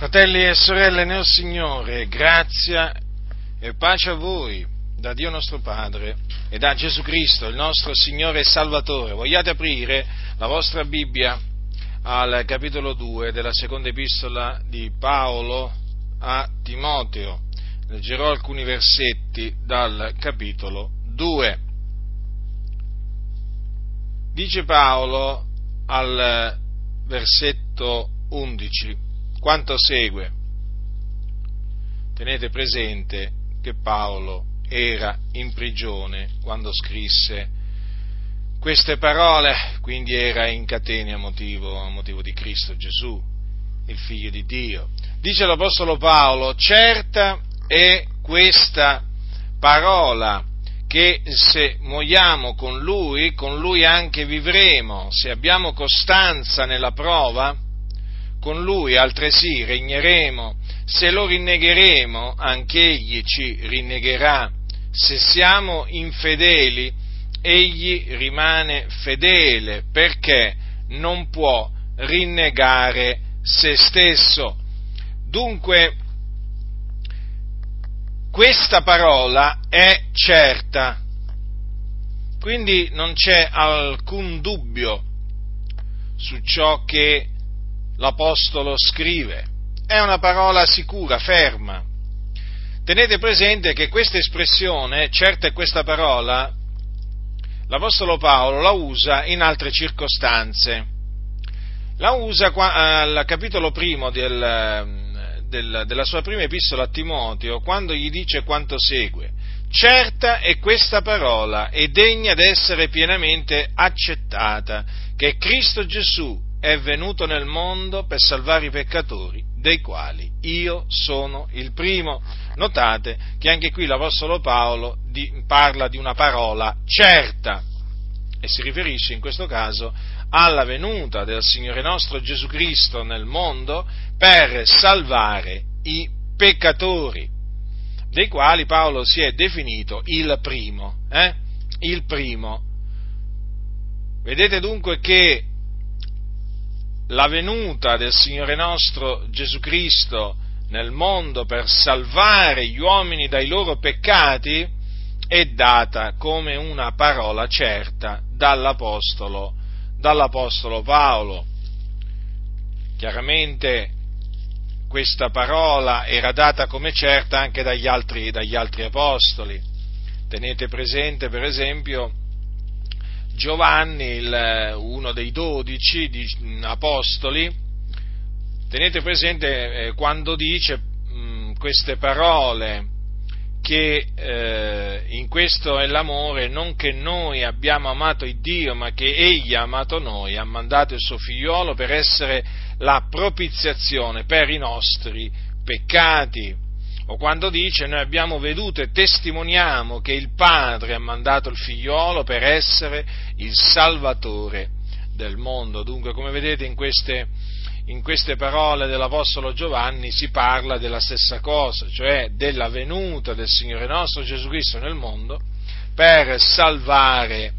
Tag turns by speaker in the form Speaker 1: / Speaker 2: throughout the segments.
Speaker 1: Fratelli e sorelle nel Signore, grazia e pace a voi da Dio nostro Padre e da Gesù Cristo, il nostro Signore e Salvatore. Vogliate aprire la vostra Bibbia al capitolo 2 della seconda epistola di Paolo a Timoteo. Leggerò alcuni versetti dal capitolo 2. Dice Paolo al versetto 11 quanto segue. Tenete presente che Paolo era in prigione quando scrisse queste parole, quindi era in catene a motivo, a motivo di Cristo Gesù, il figlio di Dio. Dice l'Apostolo Paolo, certa è questa parola che se muoiamo con Lui, con Lui anche vivremo, se abbiamo costanza nella prova, con lui altresì regneremo, se lo rinnegheremo, anch'egli ci rinnegherà, se siamo infedeli, egli rimane fedele, perché non può rinnegare se stesso. Dunque, questa parola è certa, quindi non c'è alcun dubbio su ciò che l'Apostolo scrive. È una parola sicura, ferma. Tenete presente che questa espressione, certa è questa parola, l'Apostolo Paolo la usa in altre circostanze. La usa al capitolo primo del, del, della sua prima epistola a Timoteo, quando gli dice quanto segue. Certa è questa parola e degna d'essere pienamente accettata, che Cristo Gesù è venuto nel mondo per salvare i peccatori, dei quali io sono il primo. Notate che anche qui l'Apostolo Paolo di, parla di una parola certa e si riferisce in questo caso alla venuta del Signore nostro Gesù Cristo nel mondo per salvare i peccatori, dei quali Paolo si è definito il primo. Eh? Il primo. Vedete dunque che la venuta del Signore nostro Gesù Cristo nel mondo per salvare gli uomini dai loro peccati è data come una parola certa dall'Apostolo, dall'Apostolo Paolo. Chiaramente questa parola era data come certa anche dagli altri, dagli altri apostoli. Tenete presente, per esempio, Giovanni, il, uno dei dodici apostoli, tenete presente eh, quando dice mh, queste parole che eh, in questo è l'amore, non che noi abbiamo amato il Dio, ma che Egli ha amato noi, ha mandato il suo figliolo per essere la propiziazione per i nostri peccati o quando dice noi abbiamo veduto e testimoniamo che il Padre ha mandato il figliolo per essere il Salvatore del mondo. Dunque, come vedete in queste, in queste parole dell'Apostolo Giovanni si parla della stessa cosa, cioè della venuta del Signore nostro Gesù Cristo nel mondo per salvare,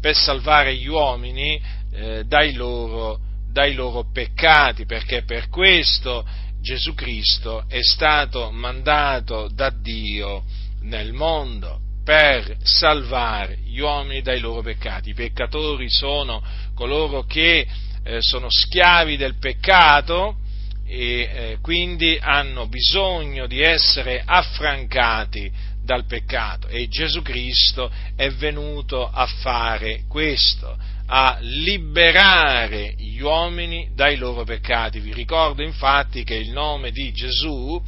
Speaker 1: per salvare gli uomini eh, dai, loro, dai loro peccati, perché per questo Gesù Cristo è stato mandato da Dio nel mondo per salvare gli uomini dai loro peccati. I peccatori sono coloro che eh, sono schiavi del peccato e eh, quindi hanno bisogno di essere affrancati dal peccato e Gesù Cristo è venuto a fare questo, a liberare gli uomini dai loro peccati. Vi ricordo infatti che il nome di Gesù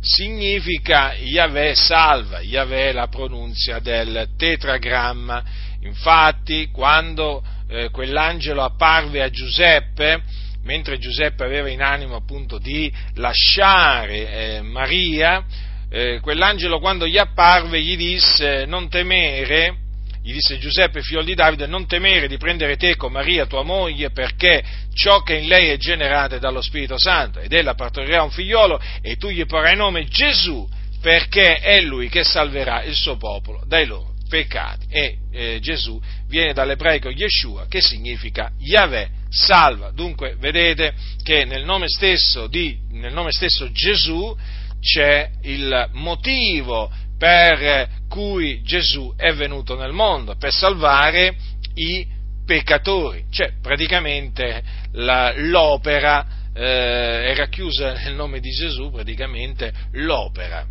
Speaker 1: significa Yahweh salva, Yahweh la pronunzia del tetragramma. Infatti, quando eh, quell'angelo apparve a Giuseppe, mentre Giuseppe aveva in animo appunto di lasciare eh, Maria, eh, quell'angelo quando gli apparve gli disse non temere, gli disse Giuseppe, figlio di Davide, non temere di prendere te con Maria, tua moglie, perché ciò che in lei è generato è dallo Spirito Santo, ed ella partorirà un figliolo, e tu gli porrai nome Gesù, perché è lui che salverà il suo popolo dai loro peccati. E eh, Gesù viene dall'ebraico Yeshua, che significa Yahweh salva. Dunque vedete che nel nome stesso di nel nome stesso Gesù c'è il motivo per cui Gesù è venuto nel mondo, per salvare i peccatori. Cioè, praticamente la, l'opera eh, è racchiusa nel nome di Gesù, praticamente l'opera.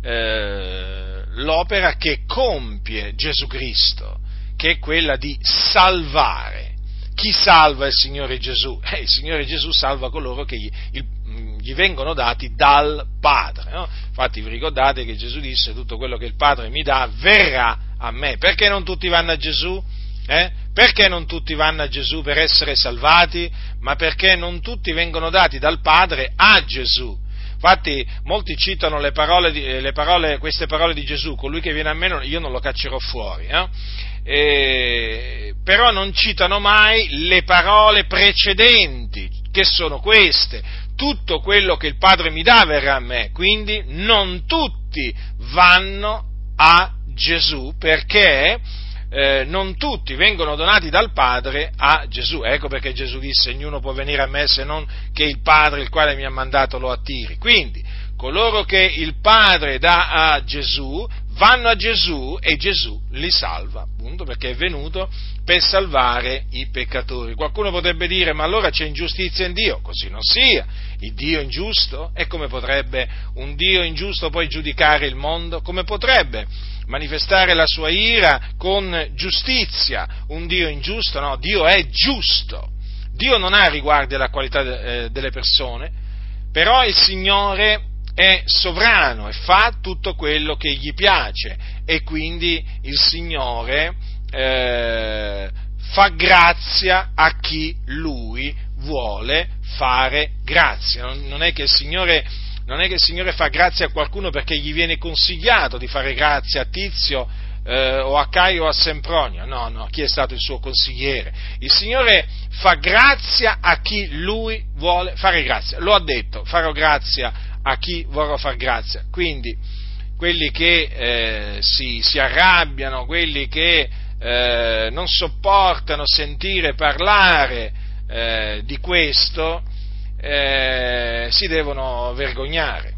Speaker 1: Eh, l'opera che compie Gesù Cristo, che è quella di salvare. Chi salva il Signore Gesù? Eh, il Signore Gesù salva coloro che gli, il, gli vengono dati dal Padre. No? Infatti vi ricordate che Gesù disse tutto quello che il Padre mi dà verrà a me. Perché non tutti vanno a Gesù? Eh? Perché non tutti vanno a Gesù per essere salvati? Ma perché non tutti vengono dati dal Padre a Gesù. Infatti molti citano le parole di, le parole, queste parole di Gesù, colui che viene a me io non lo caccerò fuori, eh? E, però non citano mai le parole precedenti, che sono queste, tutto quello che il Padre mi dà verrà a me, quindi non tutti vanno a Gesù perché eh, non tutti vengono donati dal Padre a Gesù. Ecco perché Gesù disse, ognuno può venire a me se non che il Padre, il quale mi ha mandato, lo attiri. Quindi, coloro che il Padre dà a Gesù, vanno a Gesù e Gesù li salva, appunto perché è venuto per salvare i peccatori. Qualcuno potrebbe dire, ma allora c'è ingiustizia in Dio? Così non sia. Il Dio è ingiusto? E come potrebbe un Dio ingiusto poi giudicare il mondo? Come potrebbe? manifestare la sua ira con giustizia. Un Dio ingiusto? No, Dio è giusto. Dio non ha riguardi alla qualità eh, delle persone, però il Signore è sovrano e fa tutto quello che gli piace e quindi il Signore eh, fa grazia a chi lui vuole fare grazia. Non, è che il Signore non è che il Signore fa grazia a qualcuno perché gli viene consigliato di fare grazia a Tizio eh, o a Caio o a Sempronio, no, no, chi è stato il suo consigliere? Il Signore fa grazia a chi lui vuole fare grazia, lo ha detto, farò grazia a chi vorrò far grazia, quindi quelli che eh, si, si, arrabbiano, quelli che eh, non sopportano sentire parlare eh, di questo, eh, si devono vergognare.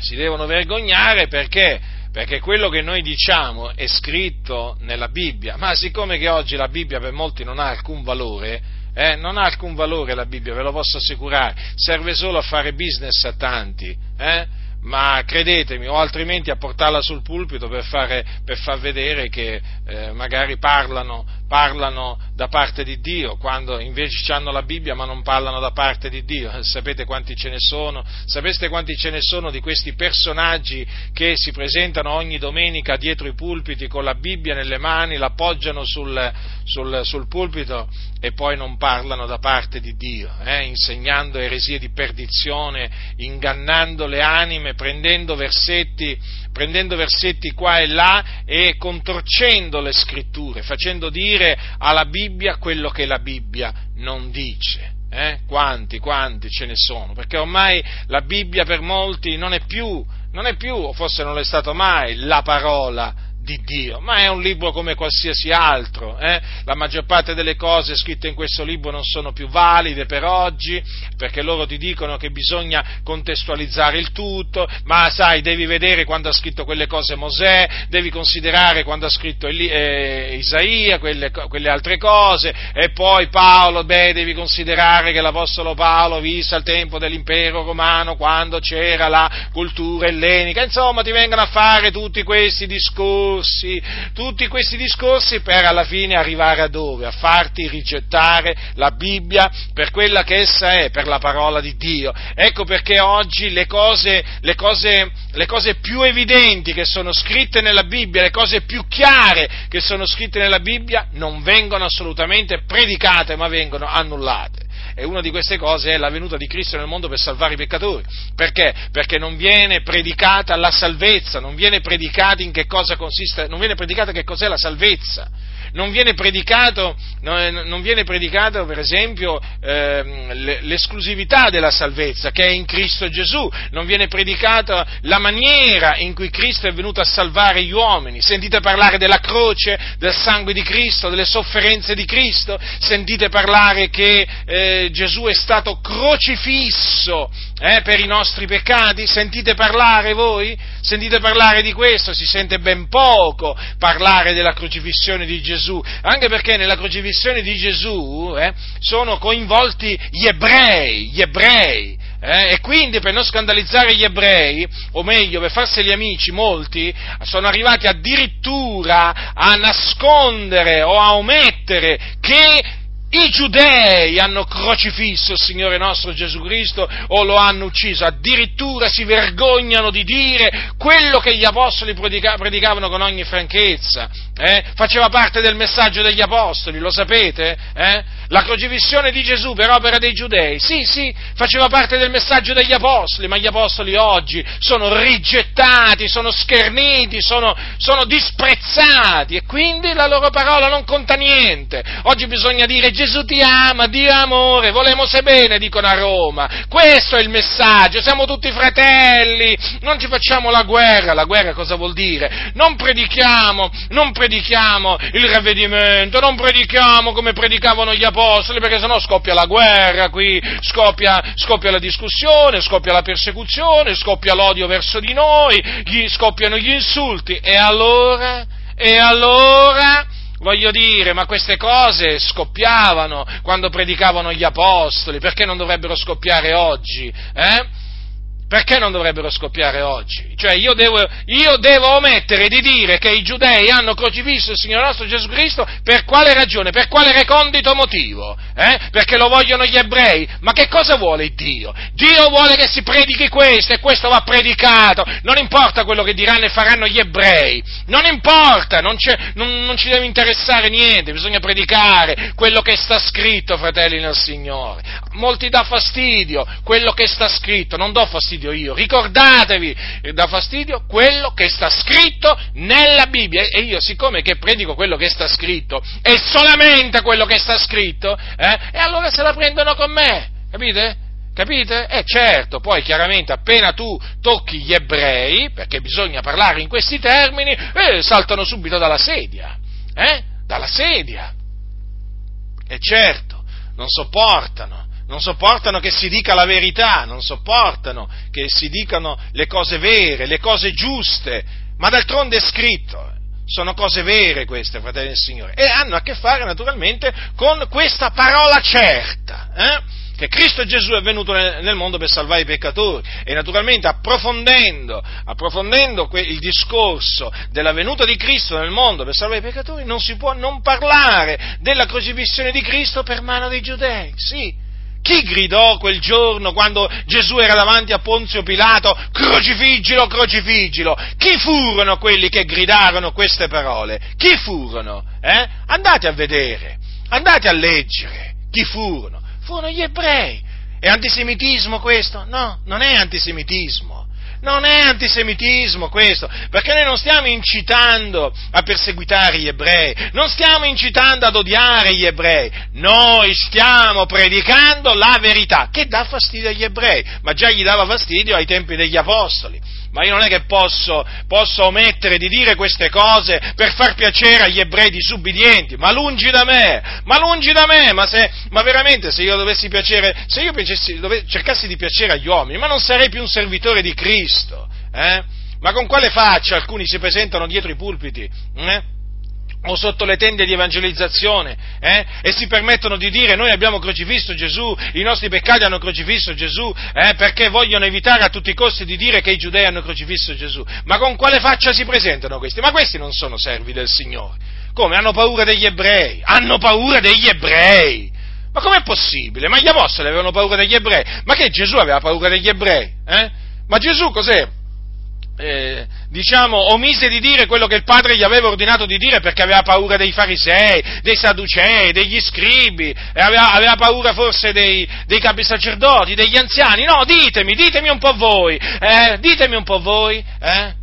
Speaker 1: Si devono vergognare perché? Perché quello che noi diciamo è scritto nella Bibbia, ma siccome che oggi la Bibbia per molti non ha alcun valore, eh, non ha alcun valore la Bibbia, ve lo posso assicurare, serve solo a fare business a tanti, eh? ma credetemi, o altrimenti a portarla sul pulpito per, fare, per far vedere che eh, magari parlano, parlano, da parte di Dio, quando invece hanno la Bibbia ma non parlano da parte di Dio. Sapete quanti ce ne sono? Sapete quanti ce ne sono di questi personaggi che si presentano ogni domenica dietro i pulpiti con la Bibbia nelle mani, l'appoggiano sul, sul, sul pulpito e poi non parlano da parte di Dio, eh? insegnando eresie di perdizione, ingannando le anime, prendendo versetti, prendendo versetti qua e là e contorcendo le scritture, facendo dire alla Bibbia quello che la Bibbia non dice. Eh? Quanti, quanti ce ne sono? Perché ormai la Bibbia per molti non è più, non è più, o forse non è stato mai, la parola di Dio, ma è un libro come qualsiasi altro. Eh? La maggior parte delle cose scritte in questo libro non sono più valide per oggi, perché loro ti dicono che bisogna contestualizzare il tutto, ma sai, devi vedere quando ha scritto quelle cose Mosè, devi considerare quando ha scritto eh, Isaia, quelle, quelle, altre cose, e poi Paolo, beh, devi considerare che l'Apostolo Paolo visse al tempo dell'impero romano, quando c'era la cultura ellenica, insomma ti vengono a fare tutti questi discorsi discorsi, tutti questi discorsi per alla fine arrivare a dove? A farti rigettare la Bibbia per quella che essa è, per la parola di Dio. Ecco perché oggi le cose, le cose, le cose più evidenti che sono scritte nella Bibbia, le cose più chiare che sono scritte nella Bibbia non vengono assolutamente predicate ma vengono annullate e una di queste cose è la venuta di Cristo nel mondo per salvare i peccatori. Perché? Perché non viene predicata la salvezza, non viene predicata in che cosa consiste, non viene predicata che cos'è la salvezza. Non viene predicato, non viene predicato per esempio eh, l'esclusività della salvezza che è in Cristo Gesù, non viene predicata la maniera in cui Cristo è venuto a salvare gli uomini, sentite parlare della croce, del sangue di Cristo, delle sofferenze di Cristo, sentite parlare che eh, Gesù è stato crocifisso eh, per i nostri peccati, sentite parlare voi? Sentite parlare di questo? Si sente ben poco parlare della crocifissione di Gesù, anche perché nella crocifissione di Gesù eh, sono coinvolti gli ebrei, gli ebrei, eh, e quindi per non scandalizzare gli ebrei, o meglio per farseli amici, molti sono arrivati addirittura a nascondere o a omettere che i giudei hanno crocifisso il Signore nostro Gesù Cristo o lo hanno ucciso, addirittura si vergognano di dire quello che gli apostoli predicavano con ogni franchezza. Eh? Faceva parte del messaggio degli apostoli, lo sapete? Eh? La crocifissione di Gesù per opera dei giudei, sì, sì, faceva parte del messaggio degli apostoli, ma gli apostoli oggi sono rigettati, sono scherniti, sono, sono disprezzati e quindi la loro parola non conta niente. Oggi bisogna dire Gesù ti ama, Dio amore, volemos bene, dicono a Roma. Questo è il messaggio, siamo tutti fratelli, non ci facciamo la guerra. La guerra cosa vuol dire? Non predichiamo, non predichiamo il ravvedimento, non predichiamo come predicavano gli apostoli, perché sennò scoppia la guerra qui, scoppia, scoppia la discussione, scoppia la persecuzione, scoppia l'odio verso di noi, gli scoppiano gli insulti. E allora? E allora? Voglio dire, ma queste cose scoppiavano quando predicavano gli apostoli, perché non dovrebbero scoppiare oggi? Eh? Perché non dovrebbero scoppiare oggi? Cioè io devo, io devo, omettere di dire che i giudei hanno crocifisso il Signore nostro Gesù Cristo per quale ragione? Per quale recondito motivo? Eh? Perché lo vogliono gli ebrei? Ma che cosa vuole Dio? Dio vuole che si predichi questo e questo va predicato. Non importa quello che diranno e faranno gli ebrei. Non importa, non, non, non ci deve interessare niente. Bisogna predicare quello che sta scritto, fratelli nel Signore. Molti dà fastidio quello che sta scritto. Non do fastidio fastidio io. Ricordatevi, dà fastidio quello che sta scritto nella Bibbia. E io, siccome che predico quello che sta scritto, e solamente quello che sta scritto, eh, e allora se la prendono con me, capite? Capite? Eh certo, poi chiaramente appena tu tocchi gli ebrei, perché bisogna parlare in questi termini, eh, saltano subito dalla sedia, eh? Dalla sedia. E certo, non sopportano non sopportano che si dica la verità, non sopportano che si dicano le cose vere, le cose giuste, ma d'altronde è scritto. Sono cose vere queste, fratelli del Signore, e hanno a che fare naturalmente con questa parola certa, eh? che Cristo Gesù è venuto nel mondo per salvare i peccatori e naturalmente approfondendo, approfondendo il discorso della venuta di Cristo nel mondo per salvare i peccatori non si può non parlare della crocifissione di Cristo per mano dei giudei, sì, chi gridò quel giorno quando Gesù era davanti a Ponzio Pilato, crocifiggilo, crocifiggilo? Chi furono quelli che gridarono queste parole? Chi furono? Eh? Andate a vedere, andate a leggere. Chi furono? Furono gli ebrei. È antisemitismo questo? No, non è antisemitismo. Non è antisemitismo questo, perché noi non stiamo incitando a perseguitare gli ebrei, non stiamo incitando ad odiare gli ebrei, noi stiamo predicando la verità, che dà fastidio agli ebrei, ma già gli dava fastidio ai tempi degli apostoli ma io non è che posso, posso, omettere di dire queste cose per far piacere agli ebrei disubbidienti, ma lungi da me, ma lungi da me, ma, se, ma veramente se io dovessi piacere, se io piacessi, dove, cercassi di piacere agli uomini, ma non sarei più un servitore di Cristo, eh? Ma con quale faccia alcuni si presentano dietro i pulpiti? Eh? O sotto le tende di evangelizzazione eh? e si permettono di dire noi abbiamo crocifisso Gesù, i nostri peccati hanno crocifisso Gesù, eh? perché vogliono evitare a tutti i costi di dire che i giudei hanno crocifisso Gesù. Ma con quale faccia si presentano questi? Ma questi non sono servi del Signore. Come? Hanno paura degli ebrei, hanno paura degli ebrei. Ma com'è possibile? Ma gli apostoli avevano paura degli ebrei? Ma che Gesù aveva paura degli ebrei? Eh? Ma Gesù cos'è? eh, diciamo, omise di dire quello che il padre gli aveva ordinato di dire perché aveva paura dei farisei, dei sadducei, degli scribi, aveva, aveva, paura forse dei, dei, capi sacerdoti, degli anziani. No, ditemi, ditemi un po' voi, eh, ditemi un po' voi, eh?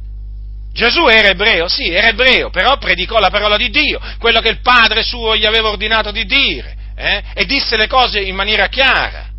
Speaker 1: Gesù era ebreo, sì, era ebreo, però predicò la parola di Dio, quello che il Padre suo gli aveva ordinato di dire, eh? e disse le cose in maniera chiara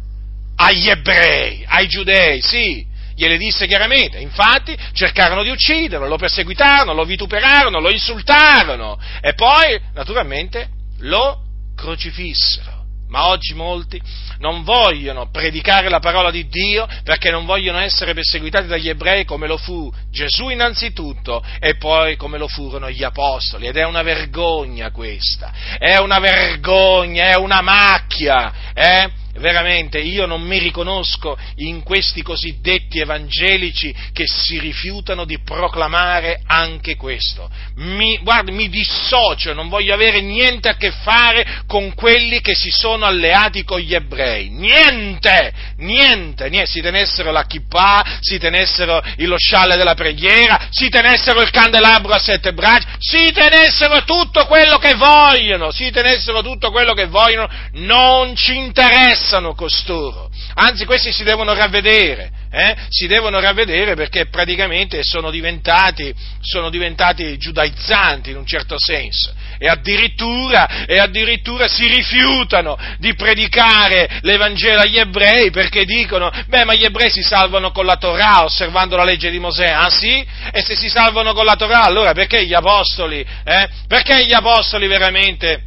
Speaker 1: agli ebrei, ai giudei, sì, gliele disse chiaramente, infatti cercarono di ucciderlo, lo perseguitarono, lo vituperarono, lo insultarono e poi naturalmente lo crocifissero. Ma oggi molti non vogliono predicare la parola di Dio perché non vogliono essere perseguitati dagli ebrei come lo fu Gesù innanzitutto e poi come lo furono gli apostoli. Ed è una vergogna questa, è una vergogna, è una macchia, eh? Veramente io non mi riconosco in questi cosiddetti evangelici che si rifiutano di proclamare anche questo. Mi, guarda, mi dissocio, non voglio avere niente a che fare con quelli che si sono alleati con gli ebrei. Niente, niente, niente. Si tenessero la kippah, si tenessero lo scialle della preghiera, si tenessero il candelabro a sette braccia, si tenessero tutto quello che vogliono, si tenessero tutto quello che vogliono, non ci interessa interessano costoro, anzi questi si devono ravvedere, eh? si devono ravvedere perché praticamente sono diventati, sono diventati giudaizzanti in un certo senso e addirittura, e addirittura si rifiutano di predicare l'Evangelo agli ebrei perché dicono, beh ma gli ebrei si salvano con la Torah osservando la legge di Mosè, ah sì? E se si salvano con la Torah allora perché gli apostoli, eh? perché gli apostoli veramente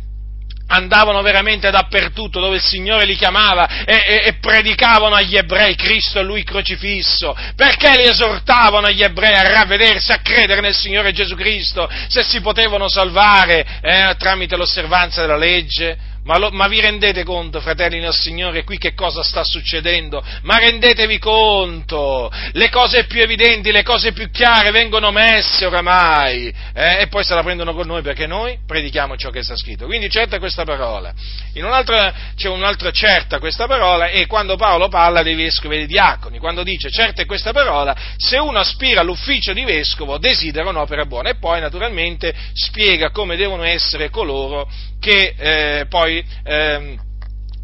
Speaker 1: andavano veramente dappertutto dove il Signore li chiamava e, e, e, predicavano agli ebrei Cristo e Lui crocifisso, perché li esortavano agli ebrei a ravvedersi, a credere nel Signore Gesù Cristo, se si potevano salvare eh, tramite l'osservanza della legge? Ma, lo, ma, vi rendete conto, fratelli nel Signore, qui che cosa sta succedendo? Ma rendetevi conto, le cose più evidenti, le cose più chiare vengono messe oramai eh, e poi se la prendono con noi perché noi predichiamo ciò che sta scritto. Quindi certa questa parola. In un'altra, c'è un'altra certa questa parola e quando Paolo parla dei vescovi e dei diaconi, quando dice certa è questa parola, se uno aspira all'ufficio di vescovo desidera un'opera buona e poi naturalmente spiega come devono essere coloro che eh, poi ehm,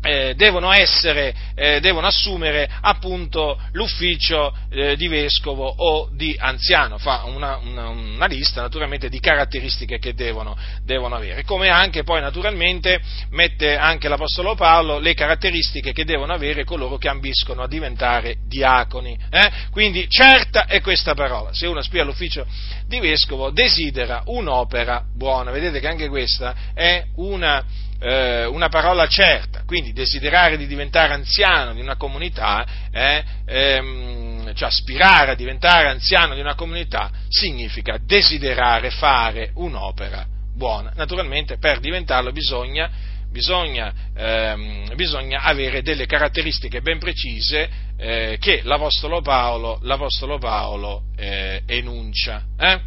Speaker 1: eh, devono, essere, eh, devono assumere appunto l'ufficio eh, di vescovo o di anziano, fa una, una, una lista naturalmente di caratteristiche che devono, devono, avere, come anche poi naturalmente mette anche l'Apostolo Paolo le caratteristiche che devono avere coloro che ambiscono a diventare diaconi. Eh. Quindi certa è questa parola, se uno spia l'ufficio di vescovo desidera un'opera buona, vedete che anche questa è una eh, una parola certa, quindi desiderare di diventare anziano di una comunità, eh, ehm, cioè aspirare a diventare anziano di una comunità, significa desiderare fare un'opera buona. Naturalmente per diventarlo bisogna, bisogna, ehm, bisogna avere delle caratteristiche ben precise eh, che l'Apostolo Paolo, l'Apostolo Paolo eh, enuncia. Eh.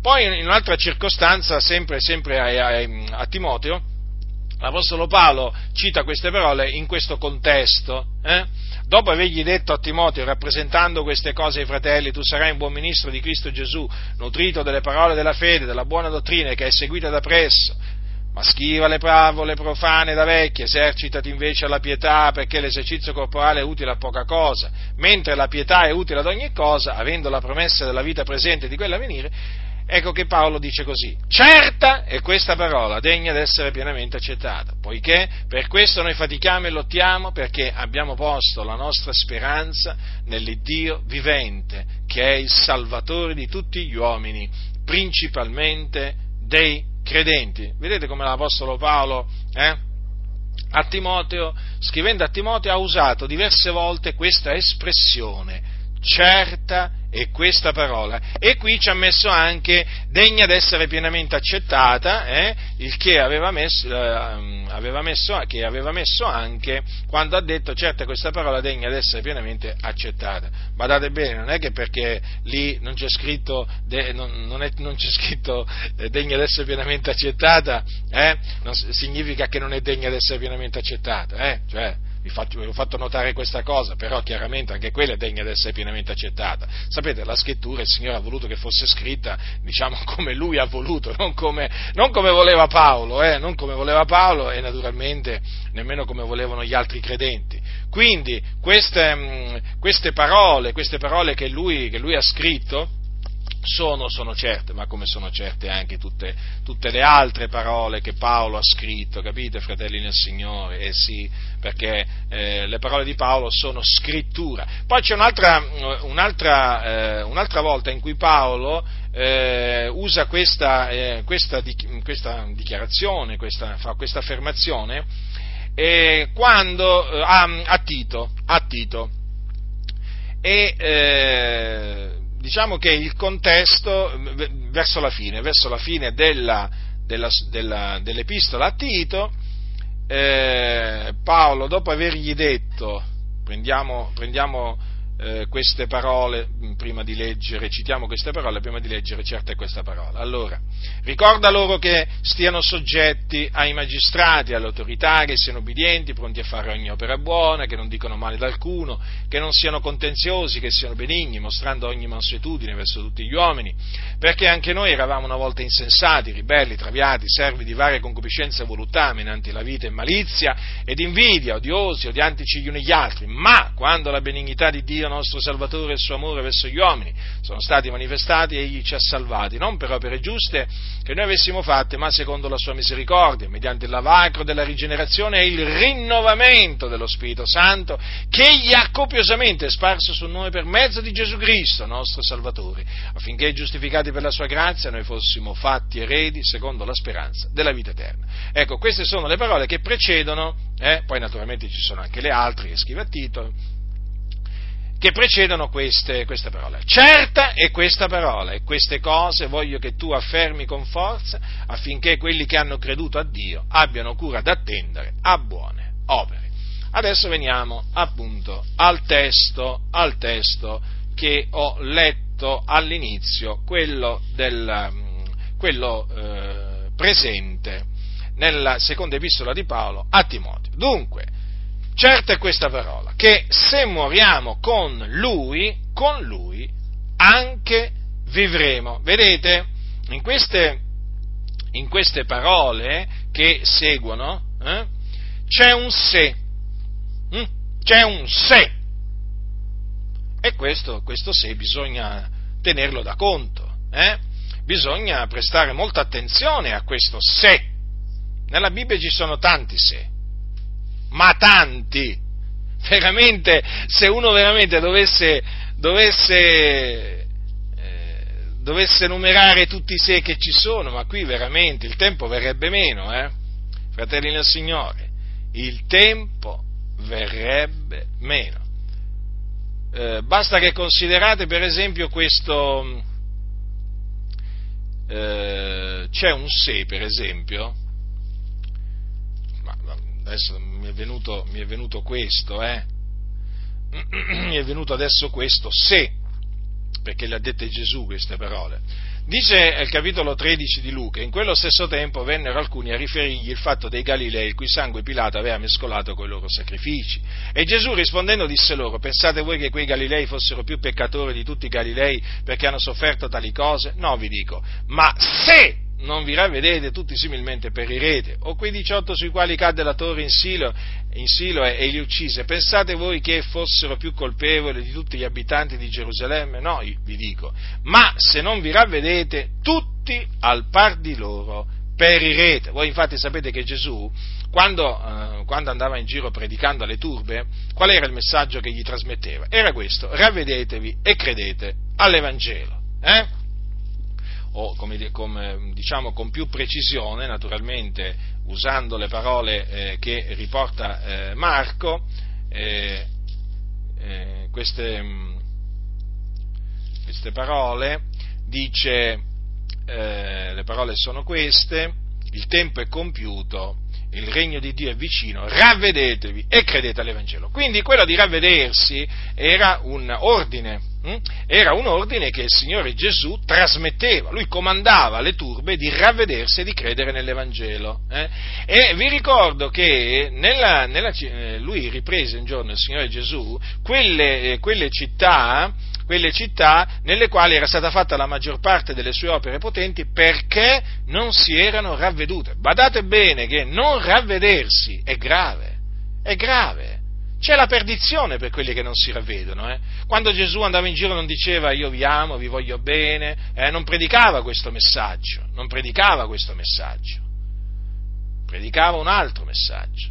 Speaker 1: Poi in un'altra circostanza, sempre, sempre a, a, a Timoteo, l'Apostolo Paolo cita queste parole in questo contesto. Eh? Dopo avergli detto a Timoteo, rappresentando queste cose ai fratelli, tu sarai un buon ministro di Cristo Gesù, nutrito delle parole della fede, della buona dottrina che hai seguita da presso, ma schiva le pravole profane da vecchie, esercitati invece alla pietà, perché l'esercizio corporale è utile a poca cosa, mentre la pietà è utile ad ogni cosa, avendo la promessa della vita presente e di quella a venire, Ecco che Paolo dice così, certa è questa parola, degna di essere pienamente accettata, poiché per questo noi fatichiamo e lottiamo perché abbiamo posto la nostra speranza nell'Iddio vivente, che è il Salvatore di tutti gli uomini, principalmente dei credenti. Vedete come l'Apostolo Paolo eh, a Timoteo, scrivendo a Timoteo, ha usato diverse volte questa espressione, certa è questa parola. E qui ci ha messo anche degna d'essere pienamente accettata, eh, il che aveva messo, eh, aveva messo, che aveva messo anche quando ha detto certa questa parola degna d'essere pienamente accettata. Badate bene, non è che perché lì non c'è scritto, de, non, non, è, non c'è scritto eh, degna d'essere pienamente accettata, eh, non, significa che non è degna d'essere pienamente accettata, eh, cioè, vi, vi ho fatto notare questa cosa, però chiaramente anche quella è degna di essere pienamente accettata. Sapete, la scrittura il Signore ha voluto che fosse scritta, diciamo, come Lui ha voluto, non come, non come voleva Paolo, eh, non come voleva Paolo e naturalmente nemmeno come volevano gli altri credenti. Quindi queste, queste parole, queste parole che lui, che lui ha scritto, sono, sono certe, ma come sono certe anche tutte, tutte, le altre parole che Paolo ha scritto, capite fratelli nel Signore? Eh sì, perché eh, le parole di Paolo sono scrittura. Poi c'è un'altra, un'altra, eh, un'altra volta in cui Paolo eh, usa questa, eh, questa, questa, dichiarazione, questa, fa questa affermazione, eh, quando, a, a, Tito, a Tito. E diciamo che il contesto, verso la fine, verso la fine della, della, della, dell'epistola a Tito, eh, Paolo, dopo avergli detto, prendiamo, prendiamo eh, queste parole prima di leggere, citiamo queste parole prima di leggere certa è questa parola. Allora, ricorda loro che stiano soggetti ai magistrati, alle autorità, che siano obbedienti, pronti a fare ogni opera buona, che non dicono male ad alcuno, che non siano contenziosi, che siano benigni, mostrando ogni mansuetudine verso tutti gli uomini, perché anche noi eravamo una volta insensati, ribelli, traviati, servi di varie concupiscenze e voluttà, menanti la vita e malizia ed invidia, odiosi, odiantici gli uni gli altri, ma quando la benignità di Dio nostro Salvatore e il suo amore verso gli uomini sono stati manifestati, egli ci ha salvati, non per opere giuste che noi avessimo fatte, ma secondo la sua misericordia, mediante il lavacro della rigenerazione e il rinnovamento dello Spirito Santo, che egli ha copiosamente sparso su noi per mezzo di Gesù Cristo, nostro Salvatore, affinché giustificati per la sua grazia noi fossimo fatti eredi secondo la speranza della vita eterna. Ecco, queste sono le parole che precedono, eh, poi naturalmente ci sono anche le altre che scrive a Tito, che precedono queste, queste, parole. Certa è questa parola e queste cose voglio che tu affermi con forza affinché quelli che hanno creduto a Dio abbiano cura d'attendere a buone opere. Adesso veniamo appunto al testo, al testo che ho letto all'inizio, quello, del, quello eh, presente nella seconda epistola di Paolo a Timoteo. Dunque, certa è questa parola, che se moriamo con Lui, con Lui anche vivremo. Vedete, in queste, in queste parole che seguono eh, c'è un se, hm? c'è un se. E questo, questo se bisogna tenerlo da conto, eh? bisogna prestare molta attenzione a questo se. Nella Bibbia ci sono tanti se ma tanti. Veramente, se uno veramente dovesse, dovesse, eh, dovesse numerare tutti i sé che ci sono, ma qui veramente il tempo verrebbe meno, eh? Fratelli del Signore, il tempo verrebbe meno. Eh, basta che considerate per esempio questo, eh, c'è un se per esempio, adesso mi è venuto, mi è venuto questo, eh? mi è venuto adesso questo, se, perché le ha dette Gesù queste parole. Dice il capitolo 13 di Luca, in quello stesso tempo vennero alcuni a riferirgli il fatto dei Galilei, il cui sangue Pilato aveva mescolato con i loro sacrifici. E Gesù rispondendo disse loro, pensate voi che quei Galilei fossero più peccatori di tutti i Galilei perché hanno sofferto tali cose? No, vi dico, ma se non vi ravvedete, tutti similmente perirete. O quei 18 sui quali cadde la torre in Silo, in Silo e, e, li uccise, pensate voi che fossero più colpevoli di tutti gli abitanti di Gerusalemme? No, vi dico, ma se non vi ravvedete, tutti al par di loro perirete. Voi infatti sapete che Gesù, quando, eh, quando andava in giro predicando alle turbe, qual era il messaggio che gli trasmetteva? Era questo, ravvedetevi e credete all'Evangelo. Eh? O come, come, diciamo con più precisione, naturalmente usando le parole eh, che riporta eh, Marco, eh, eh queste, queste, parole, dice, eh, le parole sono queste, il tempo è compiuto, il regno di Dio è vicino, ravvedetevi e credete all'Evangelo. Quindi quello di ravvedersi era un ordine? Era un ordine che il Signore Gesù trasmetteva, lui comandava alle turbe di ravvedersi e di credere nell'Evangelo. Eh? E vi ricordo che nella, nella, eh, lui riprese un giorno il Signore Gesù quelle, eh, quelle città quelle città nelle quali era stata fatta la maggior parte delle sue opere potenti perché non si erano ravvedute. Badate bene che non ravvedersi è grave, è grave. C'è la perdizione per quelli che non si ravvedono. Eh? Quando Gesù andava in giro non diceva io vi amo, vi voglio bene, eh? non predicava questo messaggio, non predicava questo messaggio, predicava un altro messaggio.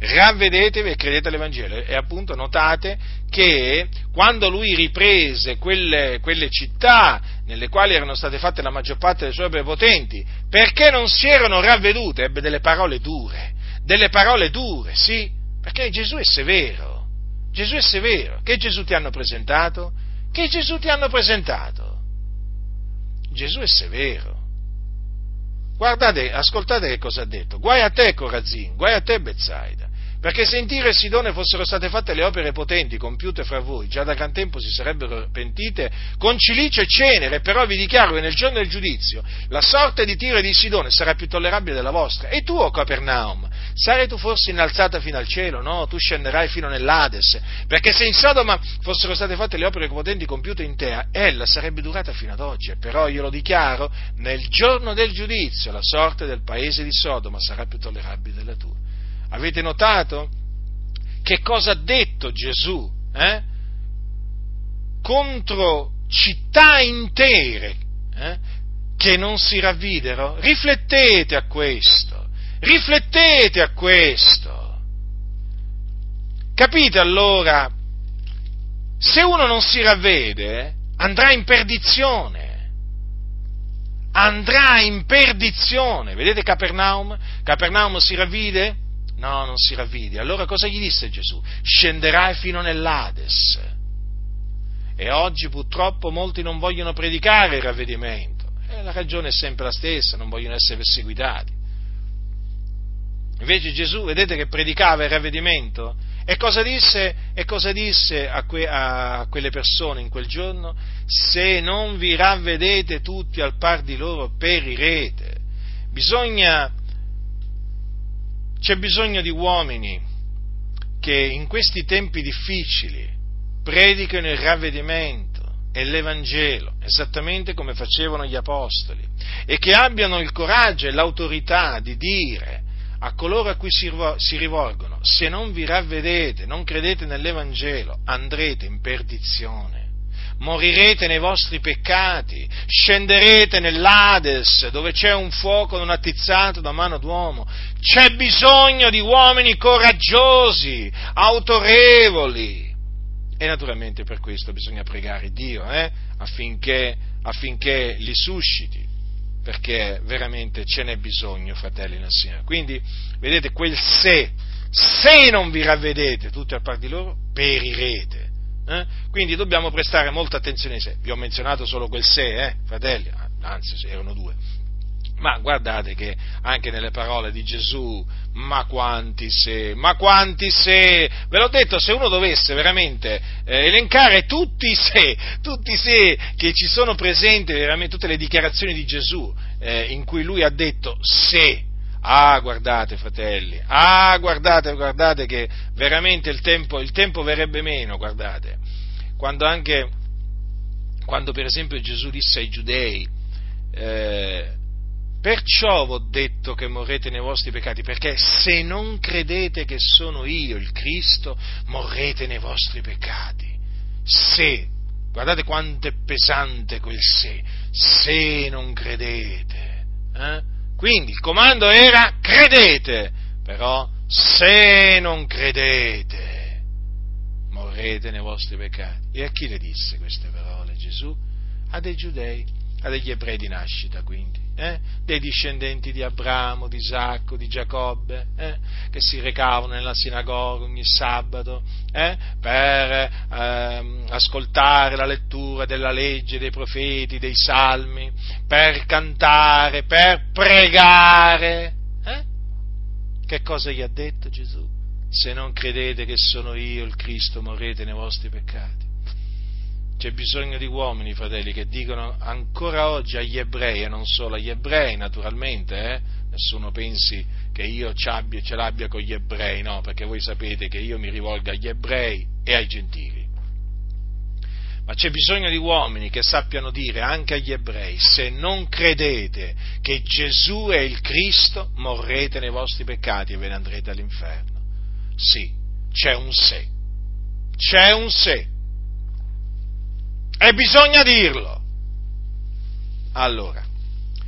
Speaker 1: Ravvedetevi e credete all'Evangelo. E appunto notate che quando lui riprese quelle, quelle città nelle quali erano state fatte la maggior parte delle sue opere potenti, perché non si erano ravvedute, ebbe delle parole dure, delle parole dure, sì, perché Gesù è severo. Gesù è severo. Che Gesù ti hanno presentato? Che Gesù ti hanno presentato? Gesù è severo. Guardate, ascoltate che cosa ha detto. Guai a te Corazin, guai a te Bezzaida. Perché se in Tiro e Sidone fossero state fatte le opere potenti compiute fra voi, già da gran tempo si sarebbero pentite con cilicio e cenere, però vi dichiaro che nel giorno del giudizio la sorte di Tiro e di Sidone sarà più tollerabile della vostra. E tu, o Capernaum, sarai tu forse innalzata fino al cielo? No, tu scenderai fino nell'Ades, perché se in Sodoma fossero state fatte le opere potenti compiute in te, ella sarebbe durata fino ad oggi. Però io lo dichiaro, nel giorno del giudizio la sorte del paese di Sodoma sarà più tollerabile della tua. Avete notato? Che cosa ha detto Gesù? Eh? Contro città intere eh? che non si ravvidero? Riflettete a questo, riflettete a questo. Capite allora? Se uno non si ravvede, andrà in perdizione andrà in perdizione. Vedete Capernaum? Capernaum si ravvide? No, non si ravvide. Allora cosa gli disse Gesù? Scenderai fino nell'Ades. E oggi purtroppo molti non vogliono predicare il ravvedimento. E la ragione è sempre la stessa, non vogliono essere perseguitati. Invece Gesù, vedete che predicava il ravvedimento? E cosa disse, e cosa disse a, que, a, quelle persone in quel giorno? Se non vi ravvedete tutti al par di loro, perirete. Bisogna c'è bisogno di uomini che in questi tempi difficili predicano il ravvedimento e l'Evangelo, esattamente come facevano gli Apostoli, e che abbiano il coraggio e l'autorità di dire a coloro a cui si rivolgono, se non vi ravvedete, non credete nell'Evangelo, andrete in perdizione morirete nei vostri peccati, scenderete nell'Ades dove c'è un fuoco non attizzato da mano d'uomo. C'è bisogno di uomini coraggiosi, autorevoli. E naturalmente per questo bisogna pregare Dio eh, affinché, affinché li susciti, perché veramente ce n'è bisogno, fratelli nel Signore. Quindi, vedete, quel se, se non vi ravvedete tutti a par di loro, perirete. Eh? Quindi dobbiamo prestare molta attenzione ai sé. Vi ho menzionato solo quel se, eh, fratelli, anzi erano due. Ma guardate che anche nelle parole di Gesù, ma quanti se, ma quanti se, ve l'ho detto, se uno dovesse veramente eh, elencare tutti i se, tutti i se che ci sono presenti, veramente tutte le dichiarazioni di Gesù eh, in cui lui ha detto se, Ah, guardate, fratelli, ah, guardate, guardate che veramente il tempo, il tempo verrebbe meno, guardate. Quando anche, quando per esempio Gesù disse ai giudei, eh, perciò ho detto che morrete nei vostri peccati, perché se non credete che sono io il Cristo, morrete nei vostri peccati. Se, guardate quanto è pesante quel se, se non credete. Eh? Quindi il comando era credete, però se non credete morrete nei vostri peccati. E a chi le disse queste parole Gesù? A dei giudei, a degli ebrei di nascita quindi eh, dei discendenti di Abramo, di Isacco, di Giacobbe, eh, che si recavano nella sinagoga ogni sabato eh, per ehm, ascoltare la lettura della legge, dei profeti, dei salmi, per cantare, per pregare. Eh? Che cosa gli ha detto Gesù? Se non credete che sono io il Cristo, morrete nei vostri peccati. C'è bisogno di uomini, fratelli, che dicono ancora oggi agli ebrei, e non solo agli ebrei, naturalmente, eh? nessuno pensi che io ce l'abbia con gli ebrei, no, perché voi sapete che io mi rivolgo agli ebrei e ai gentili. Ma c'è bisogno di uomini che sappiano dire anche agli ebrei, se non credete che Gesù è il Cristo, morrete nei vostri peccati e ve ne andrete all'inferno. Sì, c'è un se. C'è un se. E bisogna dirlo. Allora,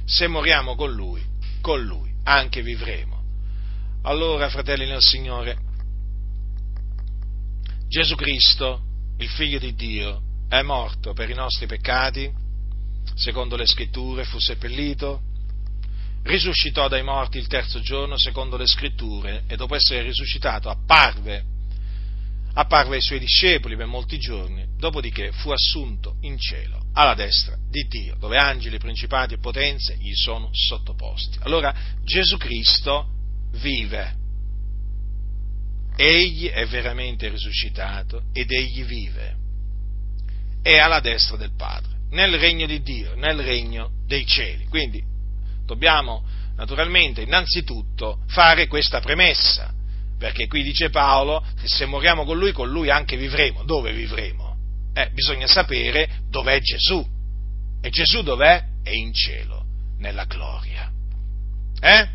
Speaker 1: se moriamo con Lui, con Lui anche vivremo. Allora, fratelli nel Signore, Gesù Cristo, il Figlio di Dio, è morto per i nostri peccati, secondo le scritture, fu seppellito, risuscitò dai morti il terzo giorno, secondo le scritture, e dopo essere risuscitato apparve, apparve ai suoi discepoli per molti giorni, dopodiché fu assunto in cielo, alla destra di Dio, dove angeli, principati e potenze gli sono sottoposti. Allora Gesù Cristo vive. Egli è veramente risuscitato ed egli vive. È alla destra del Padre, nel regno di Dio, nel regno dei cieli. Quindi dobbiamo naturalmente innanzitutto fare questa premessa, perché qui dice Paolo che se moriamo con lui, con lui anche vivremo. Dove vivremo? Eh, bisogna sapere dov'è Gesù. E Gesù dov'è? È in cielo, nella gloria. Eh?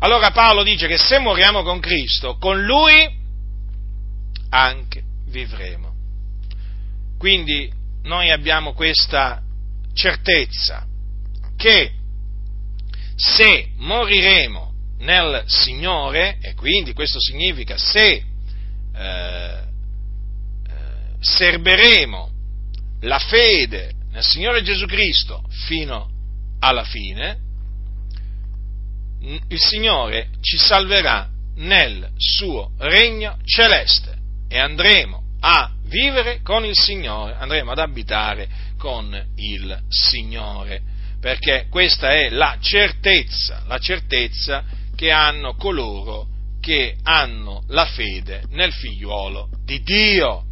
Speaker 1: Allora Paolo dice che se moriamo con Cristo, con Lui anche vivremo. Quindi noi abbiamo questa certezza che se moriremo nel Signore, e quindi questo significa se eh, eh, serberemo la fede nel Signore Gesù Cristo fino alla fine, il Signore ci salverà nel suo regno celeste e andremo a vivere con il Signore, andremo ad abitare con il Signore, perché questa è la certezza, la certezza che hanno coloro che hanno la fede nel figliuolo di Dio.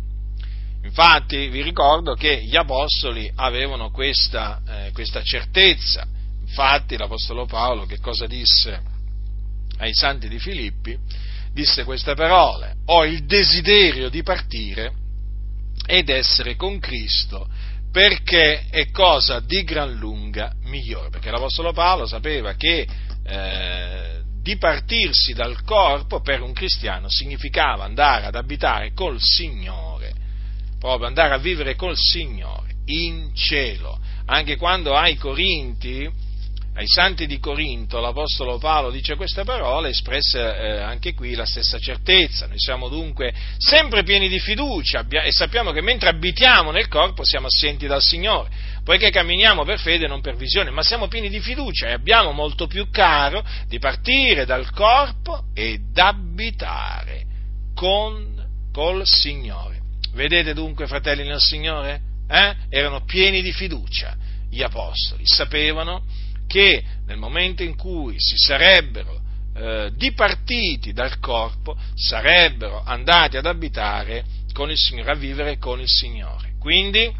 Speaker 1: Infatti vi ricordo che gli apostoli avevano questa, eh, questa certezza, Infatti l'Apostolo Paolo che cosa disse ai santi di Filippi? Disse queste parole, ho il desiderio di partire ed essere con Cristo perché è cosa di gran lunga migliore, perché l'Apostolo Paolo sapeva che eh, dipartirsi dal corpo per un cristiano significava andare ad abitare col Signore, proprio andare a vivere col Signore in cielo. Anche quando ai Corinti ai santi di Corinto l'Apostolo Paolo dice queste parole, espresse eh, anche qui la stessa certezza. Noi siamo dunque sempre pieni di fiducia abbia, e sappiamo che mentre abitiamo nel corpo siamo assenti dal Signore, poiché camminiamo per fede e non per visione, ma siamo pieni di fiducia e abbiamo molto più caro di partire dal corpo ed abitare con, col Signore. Vedete dunque, fratelli nel Signore? Eh? Erano pieni di fiducia gli apostoli, sapevano che nel momento in cui si sarebbero eh, dipartiti dal corpo, sarebbero andati ad abitare con il Signore, a vivere con il Signore. Quindi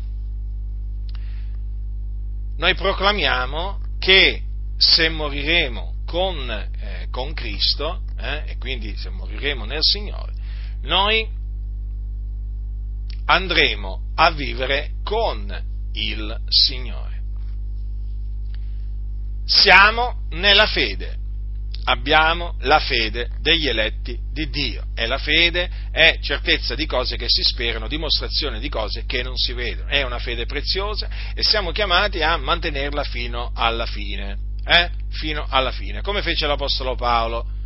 Speaker 1: noi proclamiamo che se moriremo con, eh, con Cristo, eh, e quindi se moriremo nel Signore, noi andremo a vivere con il Signore siamo nella fede, abbiamo la fede degli eletti di Dio e la fede è certezza di cose che si sperano, dimostrazione di cose che non si vedono, è una fede preziosa e siamo chiamati a mantenerla fino alla fine, eh? fino alla fine, come fece l'Apostolo Paolo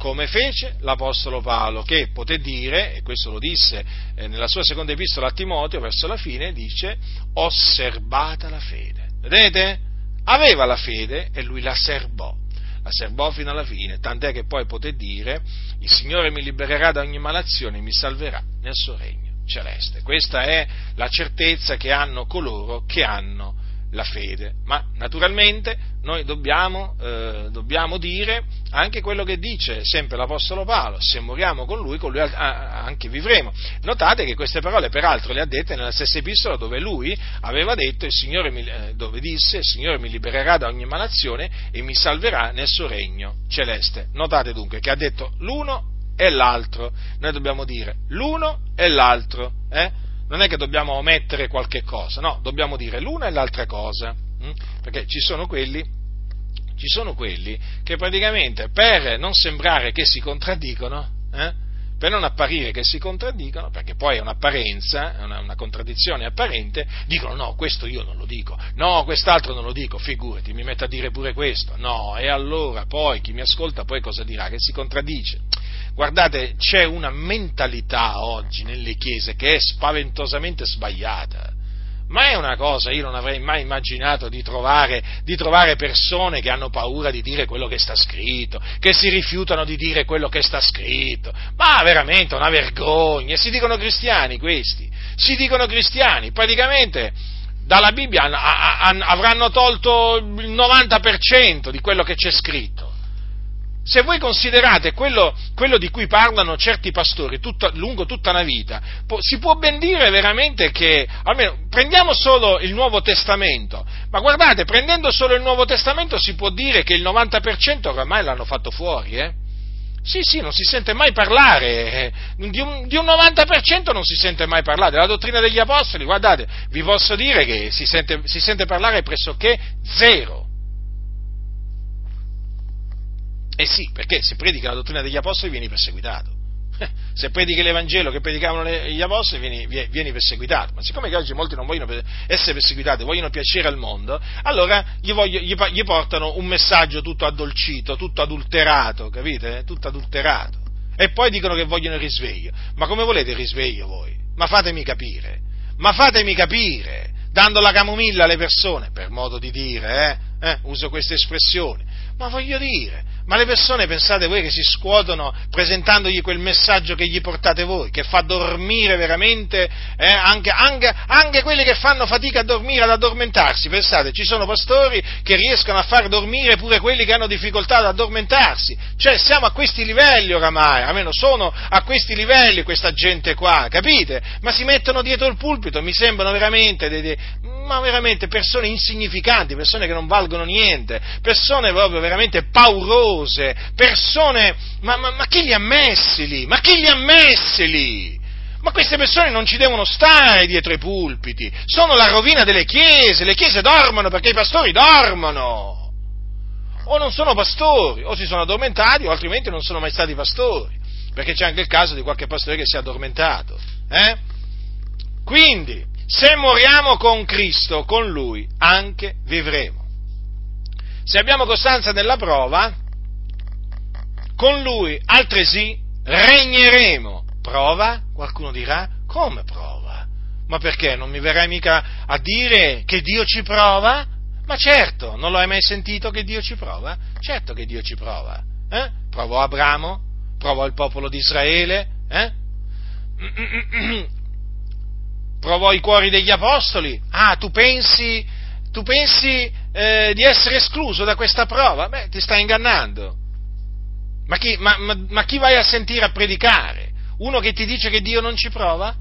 Speaker 1: come fece l'Apostolo Paolo, che poté dire, e questo lo disse eh, nella sua seconda epistola a Timoteo, verso la fine, dice, osservata la fede. Vedete? Aveva la fede e lui la serbò, la serbò fino alla fine, tant'è che poi poté dire, il Signore mi libererà da ogni malazione e mi salverà nel suo regno celeste. Questa è la certezza che hanno coloro che hanno la fede, ma naturalmente noi dobbiamo, eh, dobbiamo, dire anche quello che dice sempre l'Apostolo Paolo, se moriamo con lui, con lui anche vivremo. Notate che queste parole peraltro le ha dette nella stessa epistola dove lui aveva detto, mi, eh, dove disse, il Signore mi libererà da ogni malazione e mi salverà nel suo regno celeste. Notate dunque che ha detto l'uno e l'altro, noi dobbiamo dire l'uno e l'altro, eh? Non è che dobbiamo omettere qualche cosa, no, dobbiamo dire l'una e l'altra cosa, hm? perché ci sono quelli ci sono quelli che praticamente per non sembrare che si contraddicono, eh, per non apparire che si contraddicono, perché poi è un'apparenza, è una, una, contraddizione apparente, dicono no, questo io non lo dico, no, quest'altro non lo dico, figurati, mi metto a dire pure questo, no, e allora poi chi mi ascolta poi cosa dirà? Che si contraddice. Guardate, c'è una mentalità oggi nelle chiese che è spaventosamente sbagliata ma è una cosa, io non avrei mai immaginato di trovare, di trovare, persone che hanno paura di dire quello che sta scritto, che si rifiutano di dire quello che sta scritto. Ma veramente una vergogna. Si dicono cristiani questi, si dicono cristiani. Praticamente dalla Bibbia avranno tolto il 90% di quello che c'è scritto. Se voi considerate quello, quello, di cui parlano certi pastori tutta, lungo tutta una vita, po, si può ben dire veramente che, almeno prendiamo solo il Nuovo Testamento, ma guardate, prendendo solo il Nuovo Testamento si può dire che il 90% oramai l'hanno fatto fuori, eh? Sì, sì, non si sente mai parlare, eh, di un, di un 90% non si sente mai parlare, della dottrina degli Apostoli, guardate, vi posso dire che si sente, si sente parlare pressoché zero Eh sì, perché se predica la dottrina degli apostoli vieni perseguitato. Se predichi l'Evangelo che predicavano gli apostoli vieni, vieni, perseguitato. Ma siccome oggi molti non vogliono essere perseguitati, vogliono piacere al mondo, allora gli, voglio, gli, gli portano un messaggio tutto addolcito, tutto adulterato, capite? Tutto adulterato. E poi dicono che vogliono il risveglio. Ma come volete il risveglio voi? Ma fatemi capire. Ma fatemi capire, dando la camomilla alle persone, per modo di dire, eh? Eh? uso queste espressioni. Ma voglio dire, ma le persone pensate voi che si scuotono presentandogli quel messaggio che gli portate voi, che fa dormire veramente eh, anche, anche, anche, quelli che fanno fatica a dormire, ad addormentarsi. Pensate, ci sono pastori che riescono a far dormire pure quelli che hanno difficoltà ad addormentarsi. Cioè siamo a questi livelli oramai, almeno sono a questi livelli questa gente qua, capite? Ma si mettono dietro il pulpito, mi sembrano veramente dei, dei ma veramente persone insignificanti, persone che non valgono niente, persone proprio veramente paurose, persone, ma, ma, ma chi li ha messi lì? Ma chi li ha messi lì? Ma queste persone non ci devono stare dietro i pulpiti, sono la rovina delle chiese, le chiese dormono perché i pastori dormono. O non sono pastori, o si sono addormentati, o altrimenti non sono mai stati pastori, perché c'è anche il caso di qualche pastore che si è addormentato. Eh? Quindi, se moriamo con Cristo, con Lui anche vivremo. Se abbiamo costanza nella prova, con Lui altresì regneremo. Prova? Qualcuno dirà, come prova? Ma perché non mi verrai mica a dire che Dio ci prova? Ma certo, non lo hai mai sentito che Dio ci prova? Certo che Dio ci prova. Eh? Provò Abramo, provò il popolo di Israele, eh? provò i cuori degli apostoli. Ah, tu pensi, tu pensi eh, di essere escluso da questa prova? Beh, ti stai ingannando. Ma chi, ma, ma, ma chi vai a sentire a predicare? Uno che ti dice che Dio non ci prova?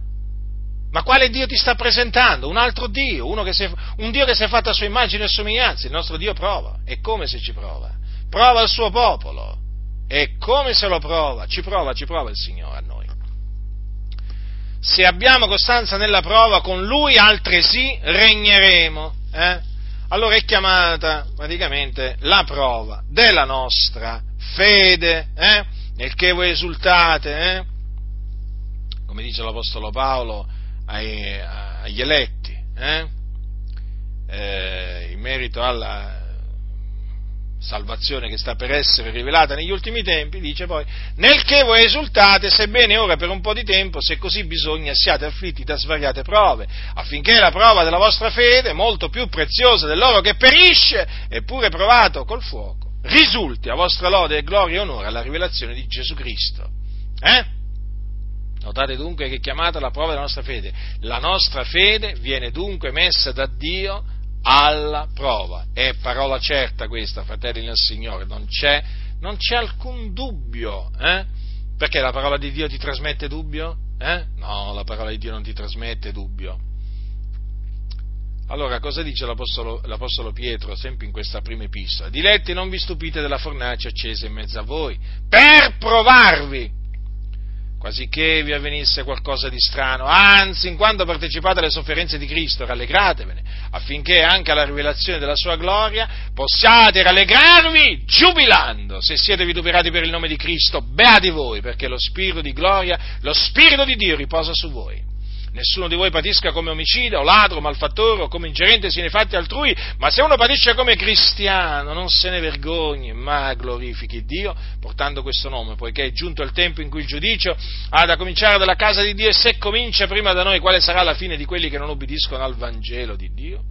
Speaker 1: Ma quale Dio ti sta presentando? Un altro Dio, è, un Dio che si è fatto a sua immagine e somiglianza. Il nostro Dio prova. E come se ci prova? Prova il suo popolo. E come se lo prova? Ci prova, ci prova il Signore a noi se abbiamo costanza nella prova, con lui altresì regneremo. Eh? Allora è chiamata praticamente la prova della nostra fede, eh? nel che voi esultate, eh? come dice l'Apostolo Paolo ai, agli eletti, eh? Eh, in merito alla salvazione che sta per essere rivelata negli ultimi tempi, dice poi, nel che voi esultate, sebbene ora per un po' di tempo, se così bisogna, siate afflitti da svariate prove, affinché la prova della vostra fede, molto più preziosa dell'oro che perisce, eppure provato col fuoco, risulti a vostra lode e gloria e onore alla rivelazione di Gesù Cristo. Eh? Notate dunque che è chiamata la prova della nostra fede. La nostra fede viene dunque messa da Dio alla prova. È parola certa questa, fratelli nel Signore, non c'è, non c'è alcun dubbio. Eh? Perché la parola di Dio ti trasmette dubbio? Eh? No, la parola di Dio non ti trasmette dubbio. Allora, cosa dice l'Apostolo, l'Apostolo, Pietro, sempre in questa prima epistola? Diletti, non vi stupite della fornace accesa in mezzo a voi, per provarvi, quasi che vi avvenisse qualcosa di strano, anzi, in quanto partecipate alle sofferenze di Cristo, rallegratevene, affinché anche alla rivelazione della sua gloria possiate rallegrarvi giubilando, se siete vituperati per il nome di Cristo, beati voi, perché lo Spirito di gloria, lo Spirito di Dio riposa su voi nessuno di voi patisca come omicida o ladro, malfattore o come ingerente nei fatti altrui, ma se uno patisce come cristiano non se ne vergogni, ma glorifichi Dio portando questo nome, poiché è giunto il tempo in cui il giudicio ha da cominciare dalla casa di Dio e se comincia prima da noi quale sarà la fine di quelli che non obbediscono al Vangelo di Dio?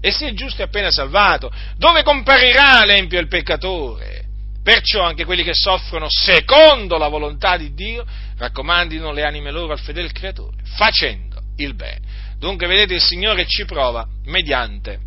Speaker 1: E se il giusto è appena salvato, dove comparirà l'empio e il peccatore? Perciò anche quelli che soffrono secondo la volontà di Dio raccomandino le anime loro al fedele Creatore, facendo il bene. Dunque, vedete, il Signore ci prova mediante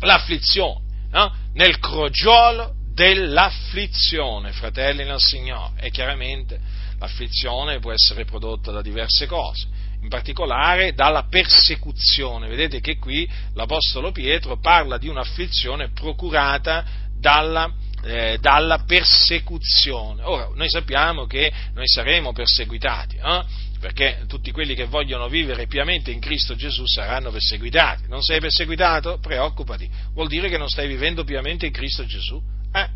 Speaker 1: l'afflizione, no? nel crogiolo dell'afflizione, fratelli nel Signore. E chiaramente l'afflizione può essere prodotta da diverse cose, in particolare dalla persecuzione. Vedete che qui l'Apostolo Pietro parla di un'afflizione procurata dalla persecuzione eh, dalla persecuzione. Ora, noi sappiamo che noi saremo perseguitati, eh? perché tutti quelli che vogliono vivere piamente in Cristo Gesù saranno perseguitati. Non sei perseguitato? Preoccupati, vuol dire che non stai vivendo piamente in Cristo Gesù. Eh?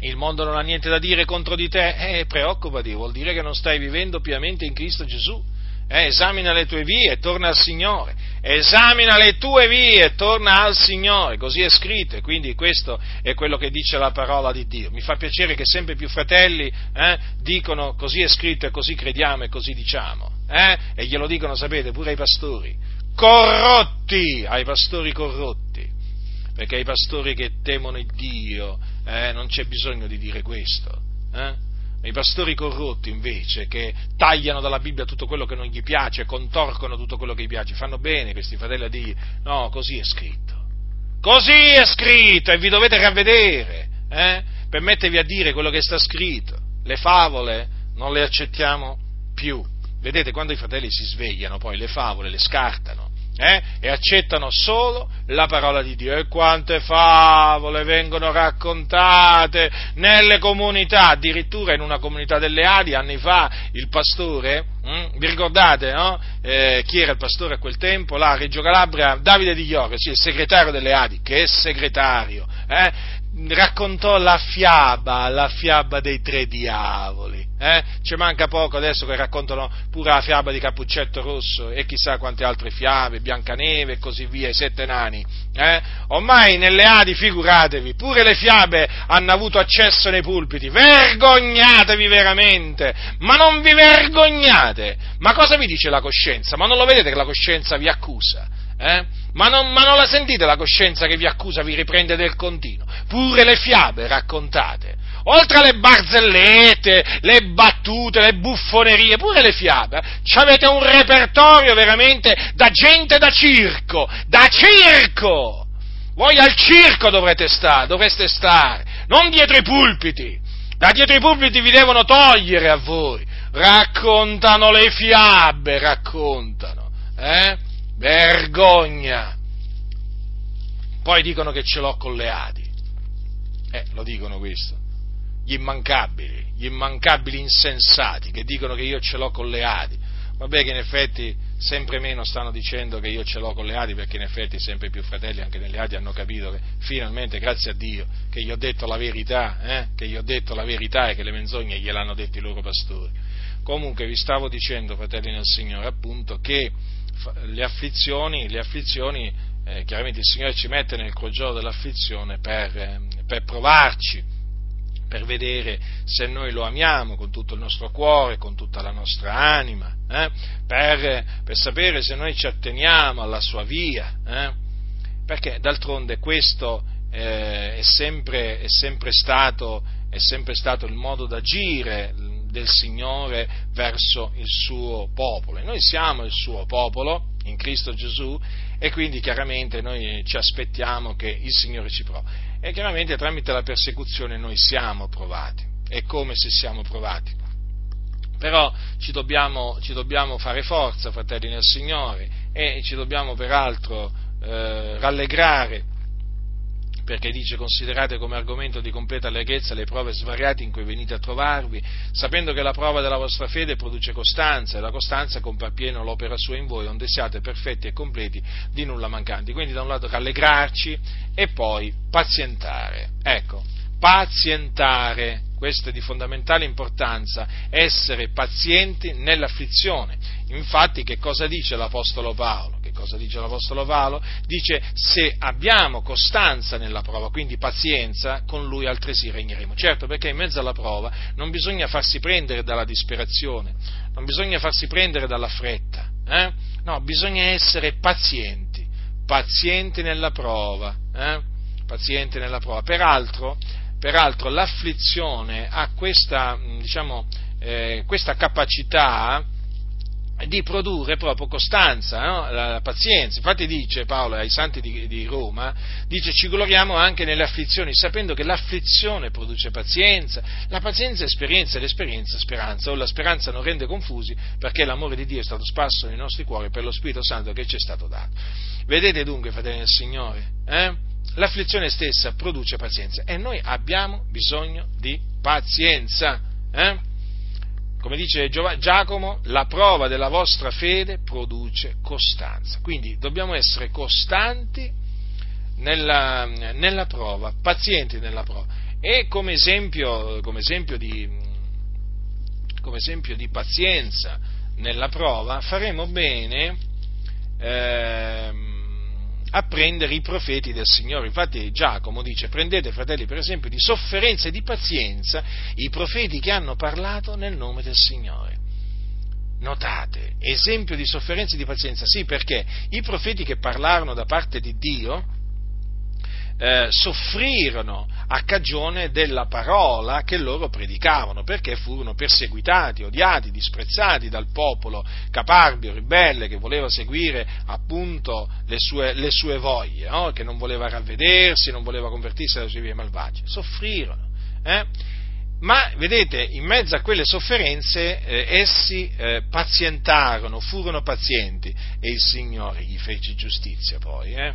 Speaker 1: Il mondo non ha niente da dire contro di te? Eh, preoccupati, vuol dire che non stai vivendo piamente in Cristo Gesù eh, esamina le tue vie e torna al Signore, esamina le tue vie e torna al Signore, così è scritto, e quindi questo è quello che dice la parola di Dio. Mi fa piacere che sempre più fratelli eh, dicono così è scritto e così crediamo e così diciamo, eh? e glielo dicono, sapete, pure ai pastori, corrotti, ai pastori corrotti, perché ai pastori che temono il Dio eh, non c'è bisogno di dire questo. I pastori corrotti invece che tagliano dalla Bibbia tutto quello che non gli piace, contorcono tutto quello che gli piace, fanno bene questi fratelli a dire no, così è scritto, così è scritto e vi dovete ravvedere, eh? per a dire quello che sta scritto, le favole non le accettiamo più, vedete quando i fratelli si svegliano poi le favole le scartano, eh? e accettano solo la parola di Dio. E quante favole vengono raccontate nelle comunità, addirittura in una comunità delle Adi, anni fa, il pastore, hm? vi ricordate no? eh, chi era il pastore a quel tempo? Là Reggio Calabria, Davide Di Iore, sì, il segretario delle Adi, che segretario, eh? raccontò la fiaba, la fiaba dei tre diavoli. Eh? Ci manca poco adesso che raccontano pure la fiaba di Cappuccetto Rosso e chissà quante altre fiabe, Biancaneve e così via, i sette nani. Eh? Ormai nelle Adi, figuratevi, pure le fiabe hanno avuto accesso nei pulpiti. Vergognatevi veramente! Ma non vi vergognate! Ma cosa vi dice la coscienza? Ma non lo vedete che la coscienza vi accusa? Eh? Ma, non, ma non la sentite la coscienza che vi accusa, vi riprende del continuo? Pure le fiabe raccontate oltre alle barzellette, le battute, le buffonerie, pure le fiabe, eh, avete un repertorio veramente da gente da circo, da circo! Voi al circo dovrete stare, dovreste stare, non dietro i pulpiti. Da dietro i pulpiti vi devono togliere a voi. Raccontano le fiabe, raccontano. Eh? Vergogna. Poi dicono che ce l'ho con le Adi. Eh, lo dicono questo gli immancabili, gli immancabili insensati che dicono che io ce l'ho con le Adi. Vabbè che in effetti sempre meno stanno dicendo che io ce l'ho con le Adi perché in effetti sempre più fratelli anche nelle Adi hanno capito che finalmente, grazie a Dio, che gli ho detto la verità, eh? che gli ho detto la verità e che le menzogne gliel'hanno detto i loro pastori. Comunque vi stavo dicendo, fratelli nel Signore, appunto, che le afflizioni, le afflizioni eh, chiaramente il Signore ci mette nel crogiolo dell'afflizione per, eh, per provarci, per vedere se noi lo amiamo con tutto il nostro cuore, con tutta la nostra anima, eh? per, per, sapere se noi ci atteniamo alla sua via, eh? perché d'altronde questo eh, è, sempre, è, sempre stato, è sempre stato il modo d'agire del Signore verso il suo popolo. E noi siamo il suo popolo in Cristo Gesù e quindi chiaramente noi ci aspettiamo che il Signore ci provi e chiaramente tramite la persecuzione noi siamo provati, è come se siamo provati. Però ci dobbiamo, ci dobbiamo fare forza, fratelli nel Signore, e ci dobbiamo peraltro eh, rallegrare perché dice considerate come argomento di completa allegrezza le prove svariate in cui venite a trovarvi, sapendo che la prova della vostra fede produce costanza e la costanza compie appieno l'opera sua in voi, onde siate perfetti e completi di nulla mancanti. Quindi da un lato rallegrarci e poi pazientare. Ecco, pazientare, questo è di fondamentale importanza, essere pazienti nell'afflizione. Infatti che cosa dice l'Apostolo Paolo? cosa dice l'Apostolo Paolo? Dice se abbiamo costanza nella prova, quindi pazienza, con lui altresì regneremo. Certo, perché in mezzo alla prova non bisogna farsi prendere dalla disperazione, non bisogna farsi prendere dalla fretta, eh? no, bisogna essere pazienti, pazienti nella prova, eh? pazienti nella prova. Peraltro, peraltro l'afflizione ha questa, diciamo, eh, questa capacità di produrre proprio costanza, no? la, pazienza. Infatti dice Paolo ai santi di, di, Roma, dice ci gloriamo anche nelle afflizioni, sapendo che l'afflizione produce pazienza, la pazienza è esperienza e l'esperienza è speranza, o la speranza non rende confusi perché l'amore di Dio è stato sparso nei nostri cuori per lo Spirito Santo che ci è stato dato. Vedete dunque, fratelli del Signore, eh? L'afflizione stessa produce pazienza e noi abbiamo bisogno di pazienza. Eh? come dice Giacomo, la prova della vostra fede produce costanza. Quindi dobbiamo essere costanti nella, nella prova, pazienti nella prova. E come esempio, come esempio, di, come esempio di, pazienza nella prova faremo bene eh, a prendere i profeti del Signore. Infatti Giacomo dice, prendete fratelli per esempio di sofferenza e di pazienza i profeti che hanno parlato nel nome del Signore. Notate, esempio di sofferenza e di pazienza, sì perché i profeti che parlarono da parte di Dio eh, soffrirono a cagione della parola che loro predicavano, perché furono perseguitati, odiati, disprezzati dal popolo caparbio, ribelle, che voleva seguire appunto le sue, le sue voglie, no? che non voleva ravvedersi, non voleva convertirsi alle sue vie malvagie. Soffrirono. Eh? Ma vedete, in mezzo a quelle sofferenze eh, essi eh, pazientarono, furono pazienti e il Signore gli fece giustizia poi. Eh?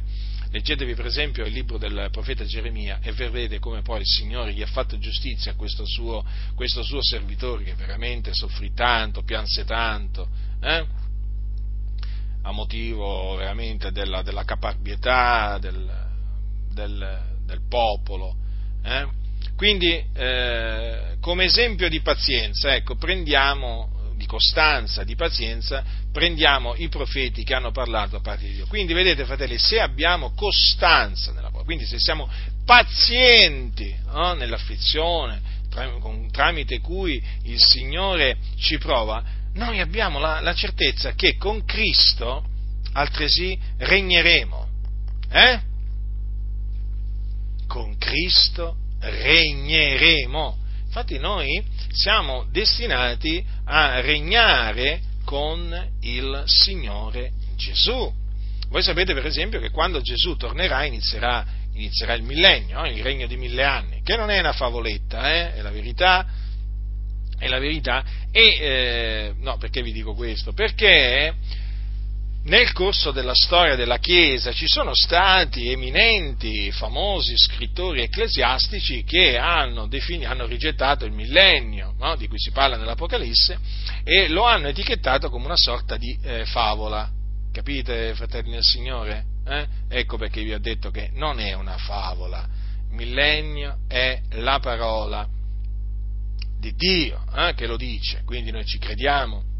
Speaker 1: Leggetevi per esempio il libro del profeta Geremia e vedrete come poi il Signore gli ha fatto giustizia a questo suo, questo suo servitore che veramente soffrì tanto, pianse tanto, eh? a motivo veramente della, della caparbietà del, del, del popolo. Eh? Quindi, eh, come esempio di pazienza, ecco, prendiamo di costanza, di pazienza, prendiamo i profeti che hanno parlato a parte di Dio. Quindi vedete fratelli, se abbiamo costanza nella parola, quindi se siamo pazienti no, nell'afflizione, tramite cui il Signore ci prova, noi abbiamo la, la certezza che con Cristo altresì regneremo. Eh? Con Cristo regneremo. Infatti noi siamo destinati a regnare con il Signore Gesù. Voi sapete per esempio che quando Gesù tornerà inizierà, inizierà il millennio, il regno di mille anni, che non è una favoletta, eh? è la verità, è la verità. E eh, no, perché vi dico questo? Perché nel corso della storia della Chiesa ci sono stati eminenti, famosi scrittori ecclesiastici che hanno, defini, hanno rigettato il millennio, no? di cui si parla nell'Apocalisse, e lo hanno etichettato come una sorta di eh, favola. Capite, fratelli del Signore? Eh? Ecco perché vi ho detto che non è una favola. Il millennio è la parola di Dio eh, che lo dice, quindi noi ci crediamo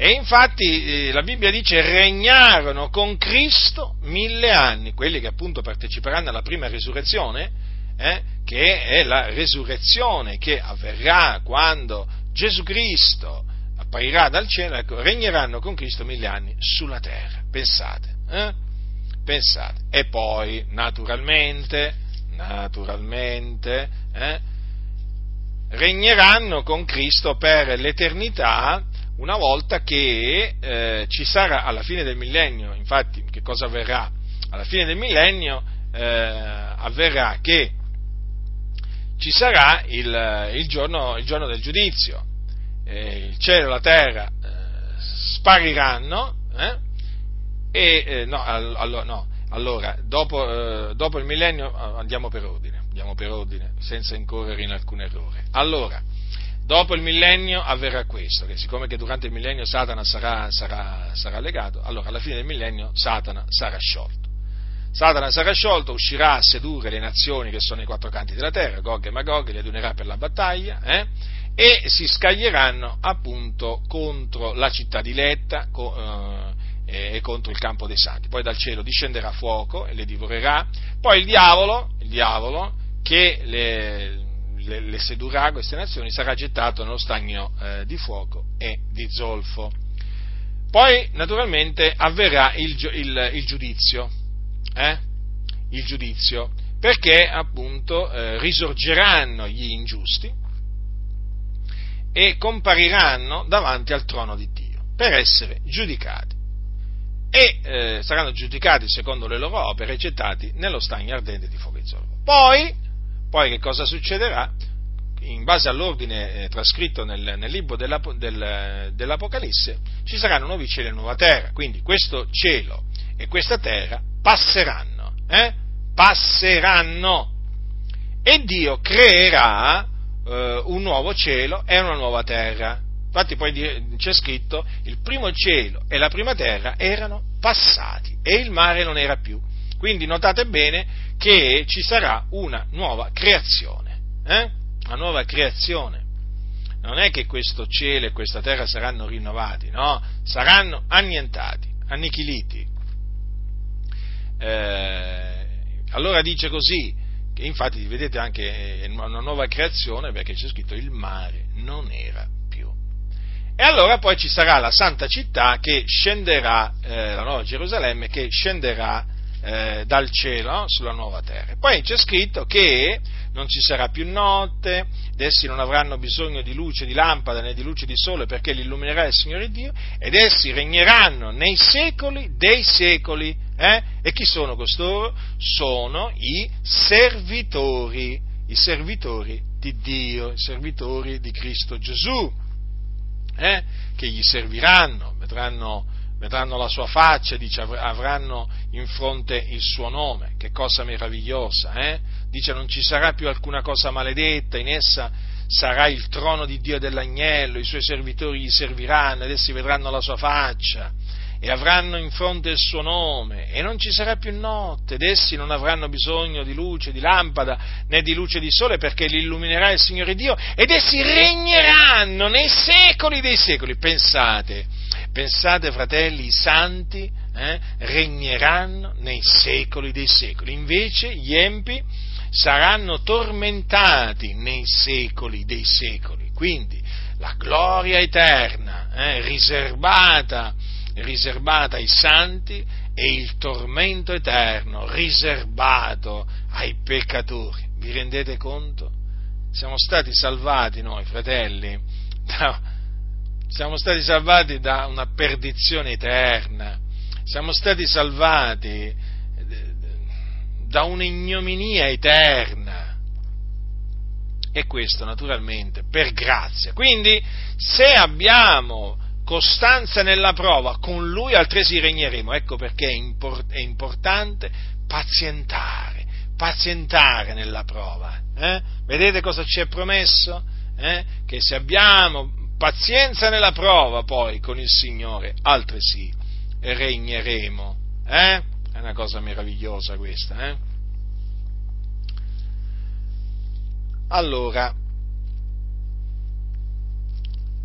Speaker 1: e infatti eh, la Bibbia dice regnarono con Cristo mille anni, quelli che appunto parteciperanno alla prima risurrezione, eh, che è la resurrezione che avverrà quando Gesù Cristo apparirà dal cielo, ecco, regneranno con Cristo mille anni sulla terra. Pensate, eh? pensate. E poi, naturalmente, naturalmente, eh, regneranno con Cristo per l'eternità una volta che eh, ci sarà alla fine del millennio, infatti che cosa avverrà? Alla fine del millennio eh, avverrà che ci sarà il, il, giorno, il giorno, del giudizio, eh, il cielo e la terra eh, spariranno eh, e, eh, no, all, no, allora, dopo, dopo, il millennio andiamo per ordine, andiamo per ordine, senza incorrere in alcun errore. Allora, dopo il millennio avverrà questo, che siccome che durante il millennio Satana sarà, sarà, sarà legato, allora alla fine del millennio Satana sarà sciolto. Satana sarà sciolto, uscirà a sedurre le nazioni che sono ai quattro canti della terra, Gog e Magog, li adunerà per la battaglia, eh? e si scaglieranno appunto contro la città di Letta eh, e contro il campo dei santi. Poi dal cielo discenderà fuoco e le divorerà. Poi il diavolo, il diavolo che le, le, le sedurrà queste nazioni sarà gettato nello stagno eh, di fuoco e di zolfo. Poi naturalmente avverrà il, il, il giudizio, eh? il giudizio, perché appunto eh, risorgeranno gli ingiusti e compariranno davanti al trono di Dio per essere giudicati e eh, saranno giudicati secondo le loro opere e gettati nello stagno ardente di fuoco e zolfo. Poi, poi che cosa succederà? In base all'ordine eh, trascritto nel, nel libro della, del, dell'Apocalisse, ci saranno nuovi cieli e nuova terra, quindi questo cielo e questa terra passeranno, eh? passeranno e Dio creerà eh, un nuovo cielo e una nuova terra. Infatti poi c'è scritto il primo cielo e la prima terra erano passati e il mare non era più. Quindi notate bene che ci sarà una nuova creazione. Eh? Una nuova creazione. Non è che questo cielo e questa terra saranno rinnovati, no, saranno annientati, annichiliti. Eh, allora dice così, che infatti vedete anche è una nuova creazione perché c'è scritto il mare non era più. E allora poi ci sarà la santa città che scenderà, eh, la nuova Gerusalemme, che scenderà eh, dal cielo sulla nuova terra. Poi c'è scritto che non ci sarà più notte, ed essi non avranno bisogno di luce di lampada né di luce di sole perché li illuminerà il Signore Dio, ed essi regneranno nei secoli dei secoli. Eh? E chi sono costoro? Sono i servitori, i servitori di Dio, i servitori di Cristo Gesù, eh? che gli serviranno, vedranno, vedranno la sua faccia, dice, avranno in fronte il suo nome, che cosa meravigliosa, eh? dice non ci sarà più alcuna cosa maledetta, in essa sarà il trono di Dio dell'agnello, i suoi servitori gli serviranno ed essi vedranno la sua faccia e avranno in fronte il suo nome, e non ci sarà più notte, ed essi non avranno bisogno di luce, di lampada, né di luce di sole, perché li illuminerà il Signore Dio, ed essi regneranno nei secoli dei secoli. Pensate, pensate fratelli, i santi eh, regneranno nei secoli dei secoli, invece gli empi saranno tormentati nei secoli dei secoli. Quindi la gloria eterna, eh, riservata riservata ai santi e il tormento eterno riservato ai peccatori. Vi rendete conto? Siamo stati salvati noi, fratelli, da, siamo stati salvati da una perdizione eterna, siamo stati salvati eh, da un'ignominia eterna. E questo naturalmente per grazia. Quindi se abbiamo costanza nella prova, con lui altresì regneremo. Ecco perché è, import- è importante pazientare, pazientare nella prova. Eh? Vedete cosa ci è promesso? Eh? Che se abbiamo pazienza nella prova, poi con il Signore altresì regneremo. Eh? È una cosa meravigliosa questa. Eh? Allora,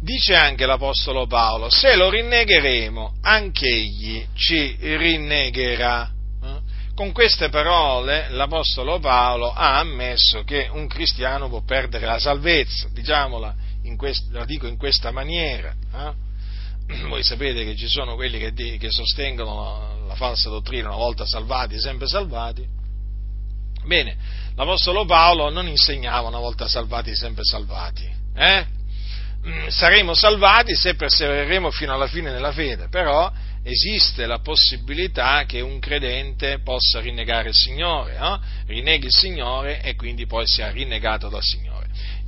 Speaker 1: dice anche l'Apostolo Paolo, se lo rinnegheremo, anch'egli ci rinnegherà. Eh? Con queste parole l'Apostolo Paolo ha ammesso che un cristiano può perdere la salvezza, diciamola, quest- la dico in questa maniera. Eh? Voi sapete che ci sono quelli che, di- che sostengono la falsa dottrina, una volta salvati, sempre salvati. Bene, l'Apostolo Paolo non insegnava una volta salvati, sempre salvati. Eh? Mm, saremo salvati se persevereremo fino alla fine nella fede, però esiste la possibilità che un credente possa rinnegare il Signore, eh? rinneghi il Signore e quindi poi sia rinnegato dal Signore.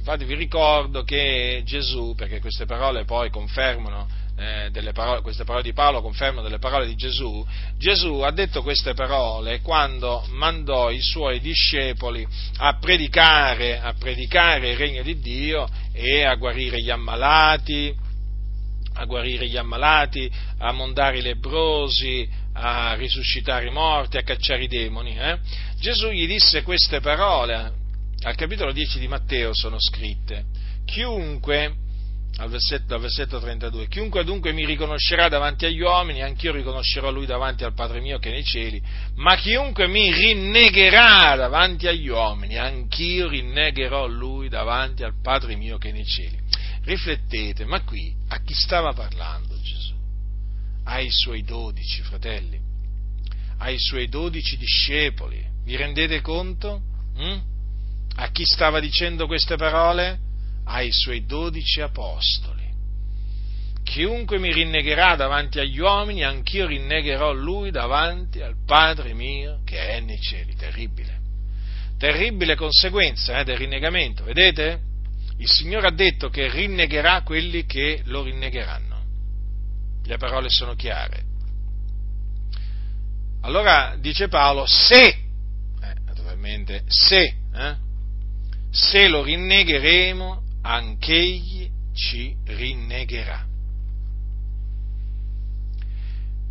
Speaker 1: Infatti vi ricordo che Gesù, perché queste parole poi confermano eh, parole, queste parole di Paolo confermano delle parole di Gesù, Gesù ha detto queste parole quando mandò i suoi discepoli a predicare, a predicare il regno di Dio e a guarire gli ammalati, a guarire gli ammalati, a mondare i lebrosi, a risuscitare i morti, a cacciare i demoni. Eh? Gesù gli disse queste parole, al capitolo 10 di Matteo sono scritte, chiunque, al versetto, al versetto 32, chiunque dunque mi riconoscerà davanti agli uomini, anch'io riconoscerò lui davanti al Padre mio che è nei cieli, ma chiunque mi rinnegherà davanti agli uomini, anch'io rinnegherò lui davanti al Padre mio che è nei cieli. Riflettete, ma qui a chi stava parlando Gesù? Ai suoi dodici fratelli, ai suoi dodici discepoli. Vi rendete conto? Mm? A chi stava dicendo queste parole? Ai suoi dodici apostoli. Chiunque mi rinnegherà davanti agli uomini, anch'io rinnegherò lui davanti al Padre mio che è nei cieli. Terribile. Terribile conseguenza eh, del rinnegamento, vedete? il Signore ha detto che rinnegherà quelli che lo rinnegheranno. Le parole sono chiare. Allora dice Paolo, se, eh, naturalmente, se, eh, se lo rinnegheremo, anch'egli ci rinnegherà.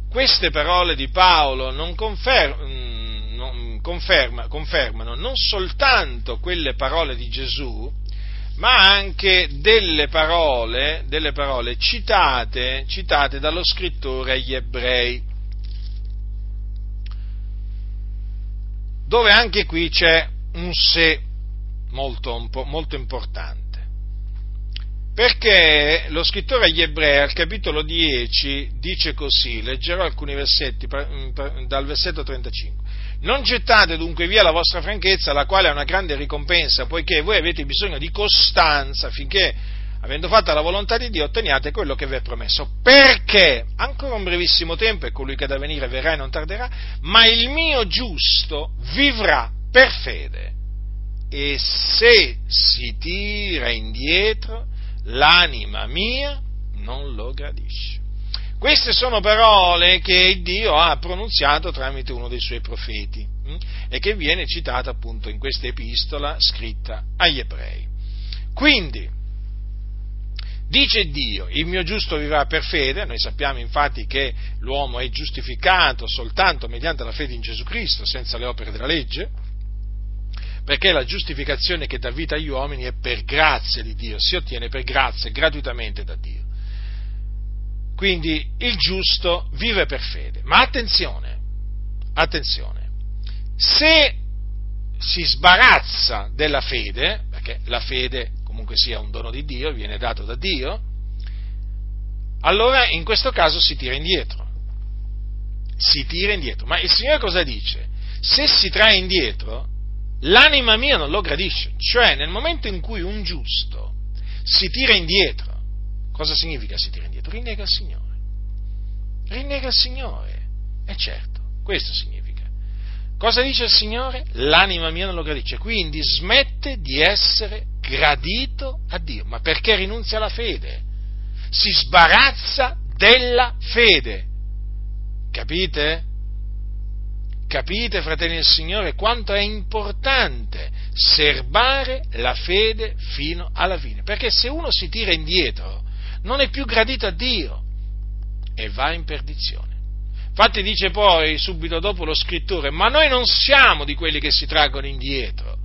Speaker 1: Queste parole di Paolo non, confer- mm, non conferma, confermano non soltanto quelle parole di Gesù, ma anche delle parole, delle parole citate, citate dallo scrittore agli ebrei, dove anche qui c'è un se molto, molto importante. Perché lo scrittore agli ebrei al capitolo 10 dice così, leggerò alcuni versetti dal versetto 35. Non gettate dunque via la vostra franchezza, la quale è una grande ricompensa, poiché voi avete bisogno di costanza affinché, avendo fatta la volontà di Dio, otteniate quello che vi è promesso. Perché ancora un brevissimo tempo, e colui che da venire verrà e non tarderà, ma il mio giusto vivrà per fede. E se si tira indietro, l'anima mia non lo gradisce. Queste sono parole che Dio ha pronunziato tramite uno dei suoi profeti hm? e che viene citata appunto in questa epistola scritta agli ebrei. Quindi, dice Dio, il mio giusto vivrà per fede, noi sappiamo infatti che l'uomo è giustificato soltanto mediante la fede in Gesù Cristo, senza le opere della legge, perché la giustificazione che dà vita agli uomini è per grazia di Dio, si ottiene per grazia, gratuitamente da Dio. Quindi il giusto vive per fede. Ma attenzione, attenzione, se si sbarazza della fede, perché la fede comunque sia un dono di Dio, viene dato da Dio, allora in questo caso si tira indietro. Si tira indietro. Ma il Signore cosa dice? Se si trae indietro, l'anima mia non lo gradisce. Cioè, nel momento in cui un giusto si tira indietro, cosa significa si tira indietro? rinnega il Signore. Rinnega il Signore. E certo, questo significa. Cosa dice il Signore? L'anima mia non lo gradisce, quindi smette di essere gradito a Dio. Ma perché rinunzia alla fede? Si sbarazza della fede. Capite? Capite, fratelli del Signore, quanto è importante serbare la fede fino alla fine? Perché se uno si tira indietro, non è più gradito a Dio e va in perdizione. Infatti dice poi subito dopo lo scrittore, ma noi non siamo di quelli che si traggono indietro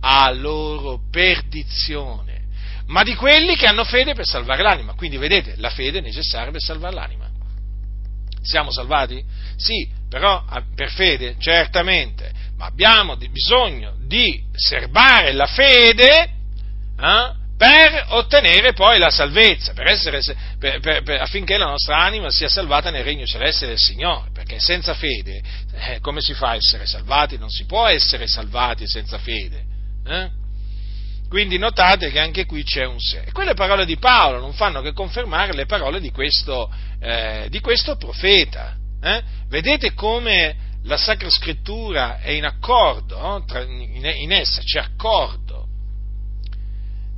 Speaker 1: a loro perdizione, ma di quelli che hanno fede per salvare l'anima. Quindi vedete, la fede è necessaria per salvare l'anima. Siamo salvati? Sì, però per fede, certamente, ma abbiamo bisogno di serbare la fede eh, per ottenere poi la salvezza, per essere, per, per, affinché la nostra anima sia salvata nel regno celeste del Signore, perché senza fede eh, come si fa a essere salvati? Non si può essere salvati senza fede. Eh? Quindi notate che anche qui c'è un se. E quelle parole di Paolo non fanno che confermare le parole di questo, eh, di questo profeta. Eh? Vedete come la Sacra Scrittura è in accordo, no? Tra, in, in essa c'è accordo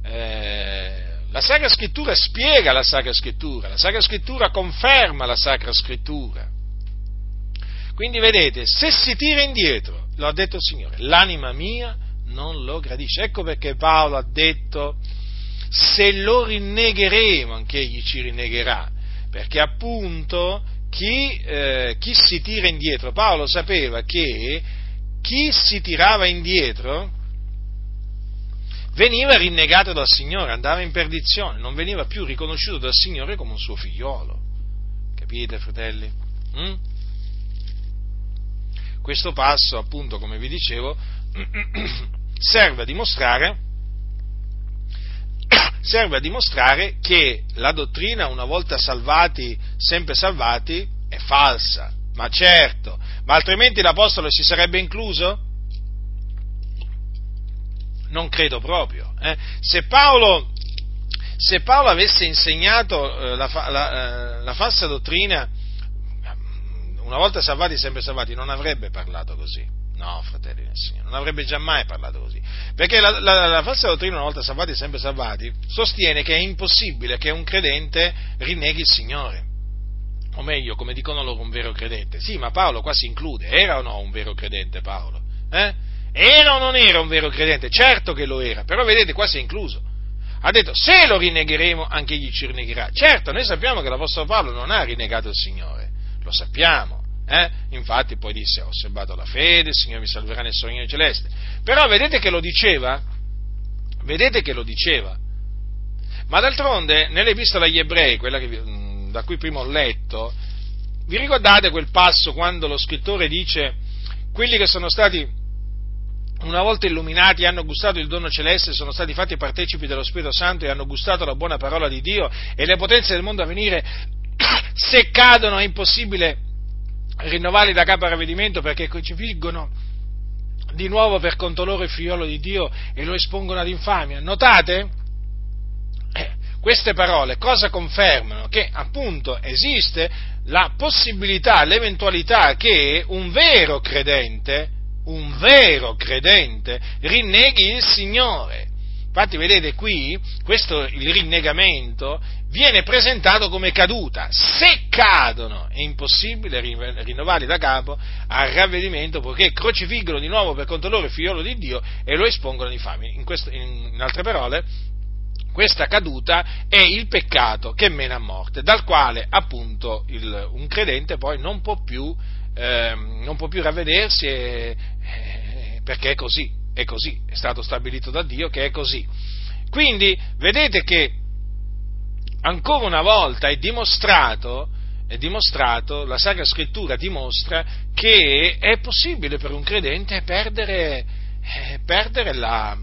Speaker 1: eh, La Sacra Scrittura spiega la Sacra Scrittura, la Sacra Scrittura conferma la Sacra Scrittura. Quindi vedete, se si tira indietro, lo ha detto il Signore, l'anima mia non lo gradisce. Ecco perché Paolo ha detto, se lo rinnegheremo, anche egli ci rinnegherà, perché appunto chi, eh, chi si tira indietro, Paolo sapeva che chi si tirava indietro veniva rinnegato dal Signore, andava in perdizione, non veniva più riconosciuto dal Signore come un suo figliolo. Capite, fratelli? Mm? Questo passo, appunto, come vi dicevo, serve a dimostrare serve a dimostrare che la dottrina, una volta salvati, sempre salvati, è falsa. Ma certo, ma altrimenti l'Apostolo si sarebbe incluso? Non credo proprio. Eh? Se, Paolo, se, Paolo, avesse insegnato eh, la, la, eh, la falsa dottrina, una volta salvati, sempre salvati, non avrebbe parlato così. No, fratelli del Signore, non avrebbe mai parlato così. Perché la, la, la, falsa dottrina, una volta salvati, sempre salvati, sostiene che è impossibile che un credente rinneghi il Signore. O meglio, come dicono loro, un vero credente. Sì, ma Paolo qua si include. Era o no un vero credente Paolo? Eh? Era o non era un vero credente? Certo che lo era, però vedete, qua si è incluso. Ha detto, se lo rinnegheremo, anche egli ci rinnegherà. Certo, noi sappiamo che l'Apostolo Paolo non ha rinnegato il Signore, lo sappiamo eh? Infatti poi disse, ho osservato la fede, il Signore mi salverà nel suo regno celeste. Però vedete che lo diceva? Vedete che lo diceva? Ma d'altronde, nell'epistola agli ebrei, quella che, mm, da cui prima ho letto, vi ricordate quel passo quando lo scrittore dice, quelli che sono stati una volta illuminati hanno gustato il dono celeste, sono stati fatti partecipi dello Spirito Santo e hanno gustato la buona parola di Dio e le potenze del mondo a venire, se cadono è impossibile rinnovarli da capo a ravvedimento perché crocifiggono di nuovo per conto loro il figliolo di Dio e lo espongono ad infamia. Notate? Eh, queste parole cosa confermano? Che appunto esiste la possibilità, l'eventualità che un vero credente, un vero credente, rinneghi il Signore. Infatti, vedete qui, questo il rinnegamento viene presentato come caduta. Se cadono è impossibile rinnovarli da capo al ravvedimento perché crocifiggono di nuovo per conto loro il figliolo di Dio e lo espongono di fame. In, questo, in, in altre parole, questa caduta è il peccato che mena a morte, dal quale appunto il, un credente poi non può più, eh, non può più ravvedersi e, eh, perché è così, è così, è stato stabilito da Dio che è così. Quindi vedete che ancora una volta è dimostrato, è dimostrato, la Sacra Scrittura dimostra che è possibile per un credente perdere, eh, perdere, la,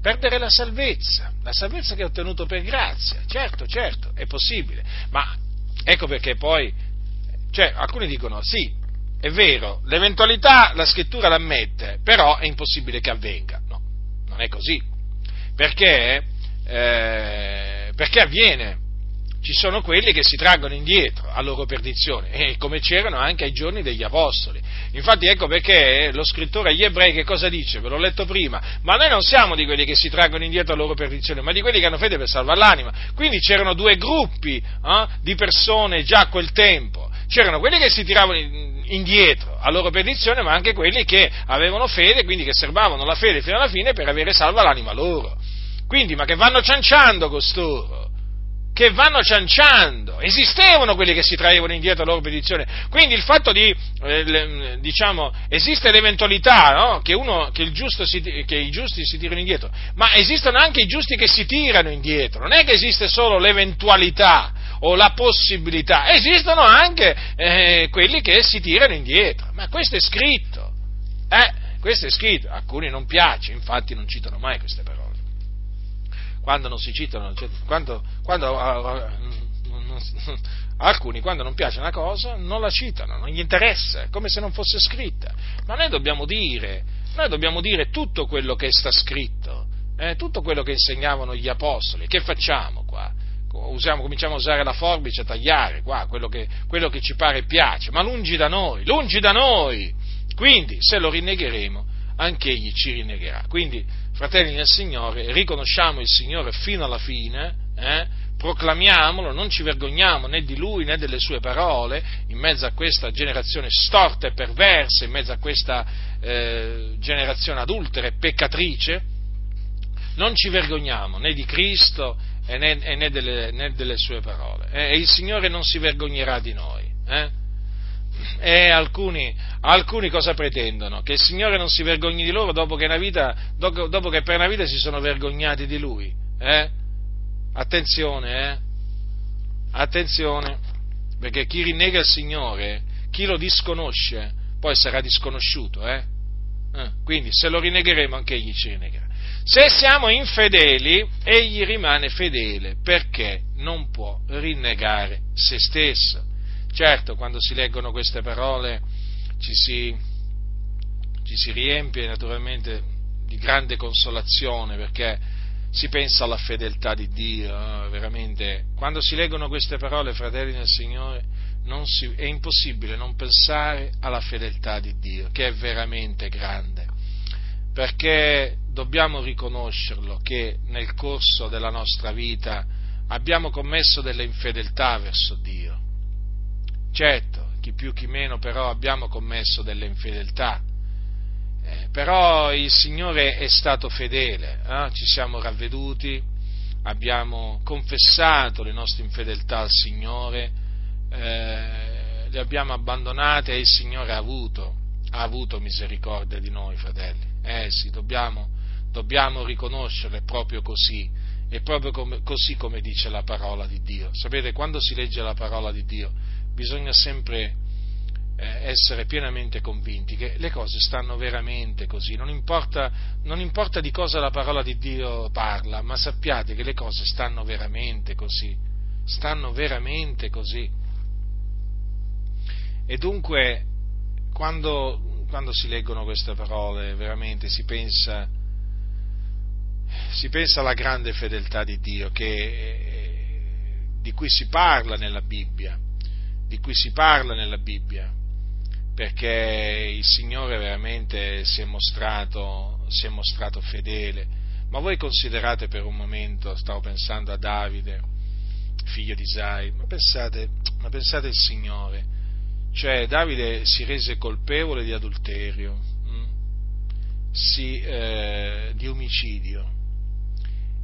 Speaker 1: perdere la salvezza, la salvezza che ha ottenuto per grazia, certo, certo, è possibile, ma ecco perché poi, cioè, alcuni dicono sì, è vero, l'eventualità la scrittura l'ammette, però è impossibile che avvenga. No, non è così. Perché? Eh, perché avviene ci sono quelli che si traggono indietro a loro perdizione, e come c'erano anche ai giorni degli Apostoli. Infatti ecco perché lo scrittore agli ebrei che cosa dice? Ve l'ho letto prima, ma noi non siamo di quelli che si traggono indietro a loro perdizione, ma di quelli che hanno fede per salvare l'anima. Quindi c'erano due gruppi eh, di persone già a quel tempo. C'erano quelli che si tiravano indietro a loro perdizione, ma anche quelli che avevano fede, quindi che serbavano la fede fino alla fine per avere salva l'anima loro. Quindi, ma che vanno cianciando costoro? Che vanno cianciando. Esistevano quelli che si traevano indietro alla loro petizione. Quindi il fatto di, eh, diciamo, esiste l'eventualità no? che, uno, che, si, che, i giusti si tirano indietro, ma esistono anche i giusti che si tirano indietro. Non è che esiste solo l'eventualità o la possibilità, esistono anche eh, quelli che si tirano indietro. Ma questo è scritto. Eh, questo è scritto. A alcuni non piace, infatti non citano mai queste parole quando non si citano, cioè, quando, quando a, a, a, alcuni quando non piace una cosa non la citano, non gli interessa, è come se non fosse scritta. Ma noi dobbiamo dire, noi dobbiamo dire tutto quello che sta scritto, eh, tutto quello che insegnavano gli apostoli. Che facciamo qua? Usiamo, cominciamo a usare la forbice a tagliare qua quello che, quello che ci pare e piace, ma lungi da noi, lungi da noi. Quindi, se lo rinnegheremo, anche egli ci rinnegherà. Quindi fratelli nel Signore, riconosciamo il Signore fino alla fine, eh? proclamiamolo, non ci vergogniamo né di lui né delle sue parole, in mezzo a questa generazione storta e perversa, in mezzo a questa eh, generazione adultera e peccatrice, non ci vergogniamo né di Cristo né, né, delle, né delle, sue parole. Eh? E il Signore non si vergognerà di noi. E alcuni, alcuni, cosa pretendono? Che il Signore non si vergogni di loro dopo che, vita, dopo, dopo che per una vita si sono vergognati di Lui. Eh? Attenzione, eh? Attenzione, perché chi rinnega il Signore, chi lo disconosce, poi sarà disconosciuto, eh? eh? Quindi se lo rinnegheremo anche egli ci rinnegherà. Se siamo infedeli, egli rimane fedele perché non può rinnegare se stesso. Certo, quando si leggono queste parole ci si, ci si riempie naturalmente di grande consolazione perché si pensa alla fedeltà di Dio, veramente. Quando si leggono queste parole, fratelli nel Signore, si, è impossibile non pensare alla fedeltà di Dio, che è veramente grande, perché dobbiamo riconoscerlo che nel corso della nostra vita abbiamo commesso delle infedeltà verso Dio. Certo, chi più chi meno, però abbiamo commesso delle infedeltà eh, però il Signore è stato fedele, eh? ci siamo ravveduti, abbiamo confessato le nostre infedeltà al Signore, eh, le abbiamo abbandonate e il Signore ha avuto, ha avuto misericordia di noi, fratelli. Eh sì, dobbiamo, dobbiamo riconoscerle proprio così, e proprio come, così come dice la parola di Dio. Sapete, quando si legge la parola di Dio bisogna sempre eh, essere pienamente convinti che le cose stanno veramente così, non importa, non importa di cosa la parola di Dio parla, ma sappiate che le cose stanno veramente così, stanno veramente così. E dunque, quando, quando si leggono queste parole, veramente si pensa, si pensa alla grande fedeltà di Dio che, di cui si parla nella Bibbia, di cui si parla nella Bibbia perché il Signore veramente si è mostrato, si è mostrato fedele. Ma voi considerate per un momento, stavo pensando a Davide, figlio di Isai, ma pensate, ma pensate al Signore, cioè Davide si rese colpevole di adulterio, hm? si, eh, di omicidio,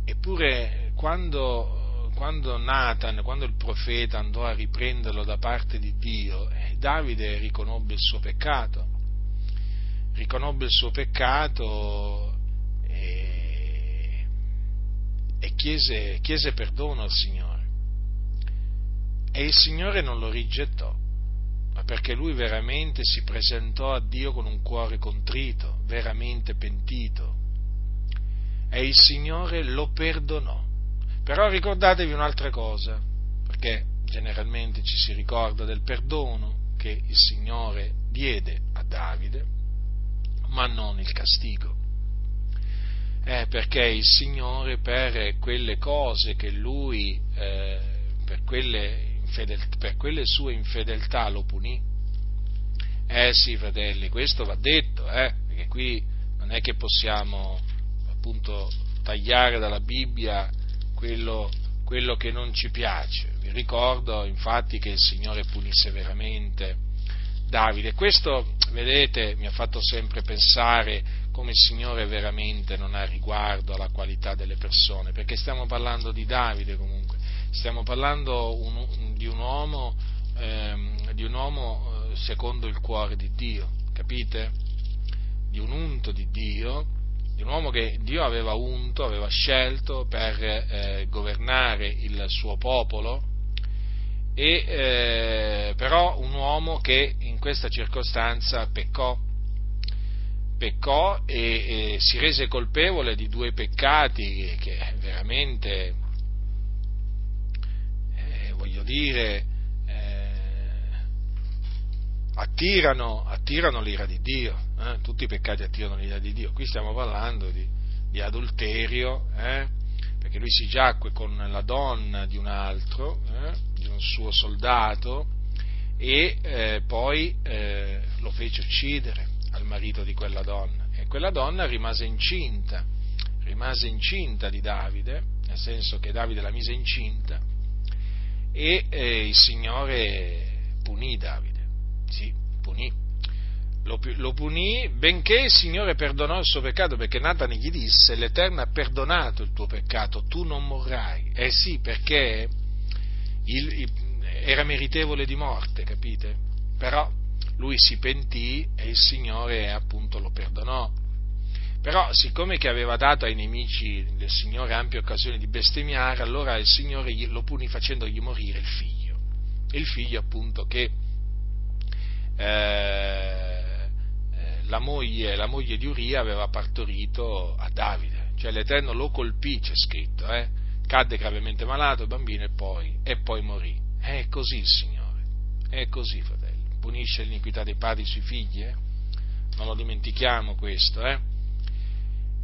Speaker 1: eppure quando quando Nathan, quando il profeta andò a riprenderlo da parte di Dio, eh, Davide riconobbe il suo peccato, riconobbe il suo peccato e, e chiese, chiese perdono al Signore. E il Signore non lo rigettò, ma perché lui veramente si presentò a Dio con un cuore contrito, veramente pentito. E il Signore lo perdonò però ricordatevi un'altra cosa, perché generalmente ci si ricorda del perdono che il Signore diede a Davide, ma non il castigo. Eh, perché il Signore per quelle cose che lui, eh, per, quelle infedel- per quelle sue infedeltà lo punì. Eh sì, fratelli, questo va detto, eh, perché qui non è che possiamo appunto tagliare dalla Bibbia quello, quello che non ci piace. Vi ricordo infatti che il Signore punisse veramente Davide. Questo, vedete, mi ha fatto sempre pensare come il Signore veramente non ha riguardo alla qualità delle persone, perché stiamo parlando di Davide comunque, stiamo parlando un, di un uomo, ehm, di un uomo eh, secondo il cuore di Dio, capite? Di un unto di Dio di un uomo che Dio aveva unto, aveva scelto per eh, governare il suo popolo, e, eh, però un uomo che in questa circostanza peccò, peccò e, e, si rese colpevole di due peccati che veramente, eh, voglio dire, attirano, attirano l'ira di Dio, eh? tutti i peccati attirano l'ira di Dio, qui stiamo parlando di, di adulterio, eh? perché lui si giacque con la donna di un altro, eh? di un suo soldato, e eh, poi eh, lo fece uccidere al marito di quella donna, e quella donna rimase incinta, rimase incinta di Davide, nel senso che Davide la mise incinta e eh, il Signore punì Davide, sì, punì. Lo, lo, punì, benché il Signore perdonò il suo peccato, perché Nathan gli disse, l'Eterno ha perdonato il tuo peccato, tu non morrai. Eh sì, perché il, il, era meritevole di morte, capite? Però lui si pentì e il Signore appunto lo perdonò. Però, siccome che aveva dato ai nemici del Signore ampie occasioni di bestemmiare, allora il Signore lo punì facendogli morire il figlio. Il figlio, appunto, che eh, eh, la, moglie, la, moglie, di Uria aveva partorito a Davide. Cioè l'Eterno lo colpì, c'è scritto, eh? cadde gravemente malato, bambino, e poi, e poi morì. È così il Signore, è così, fratelli. Punisce l'iniquità dei padri sui figli, eh? Non lo dimentichiamo questo, eh?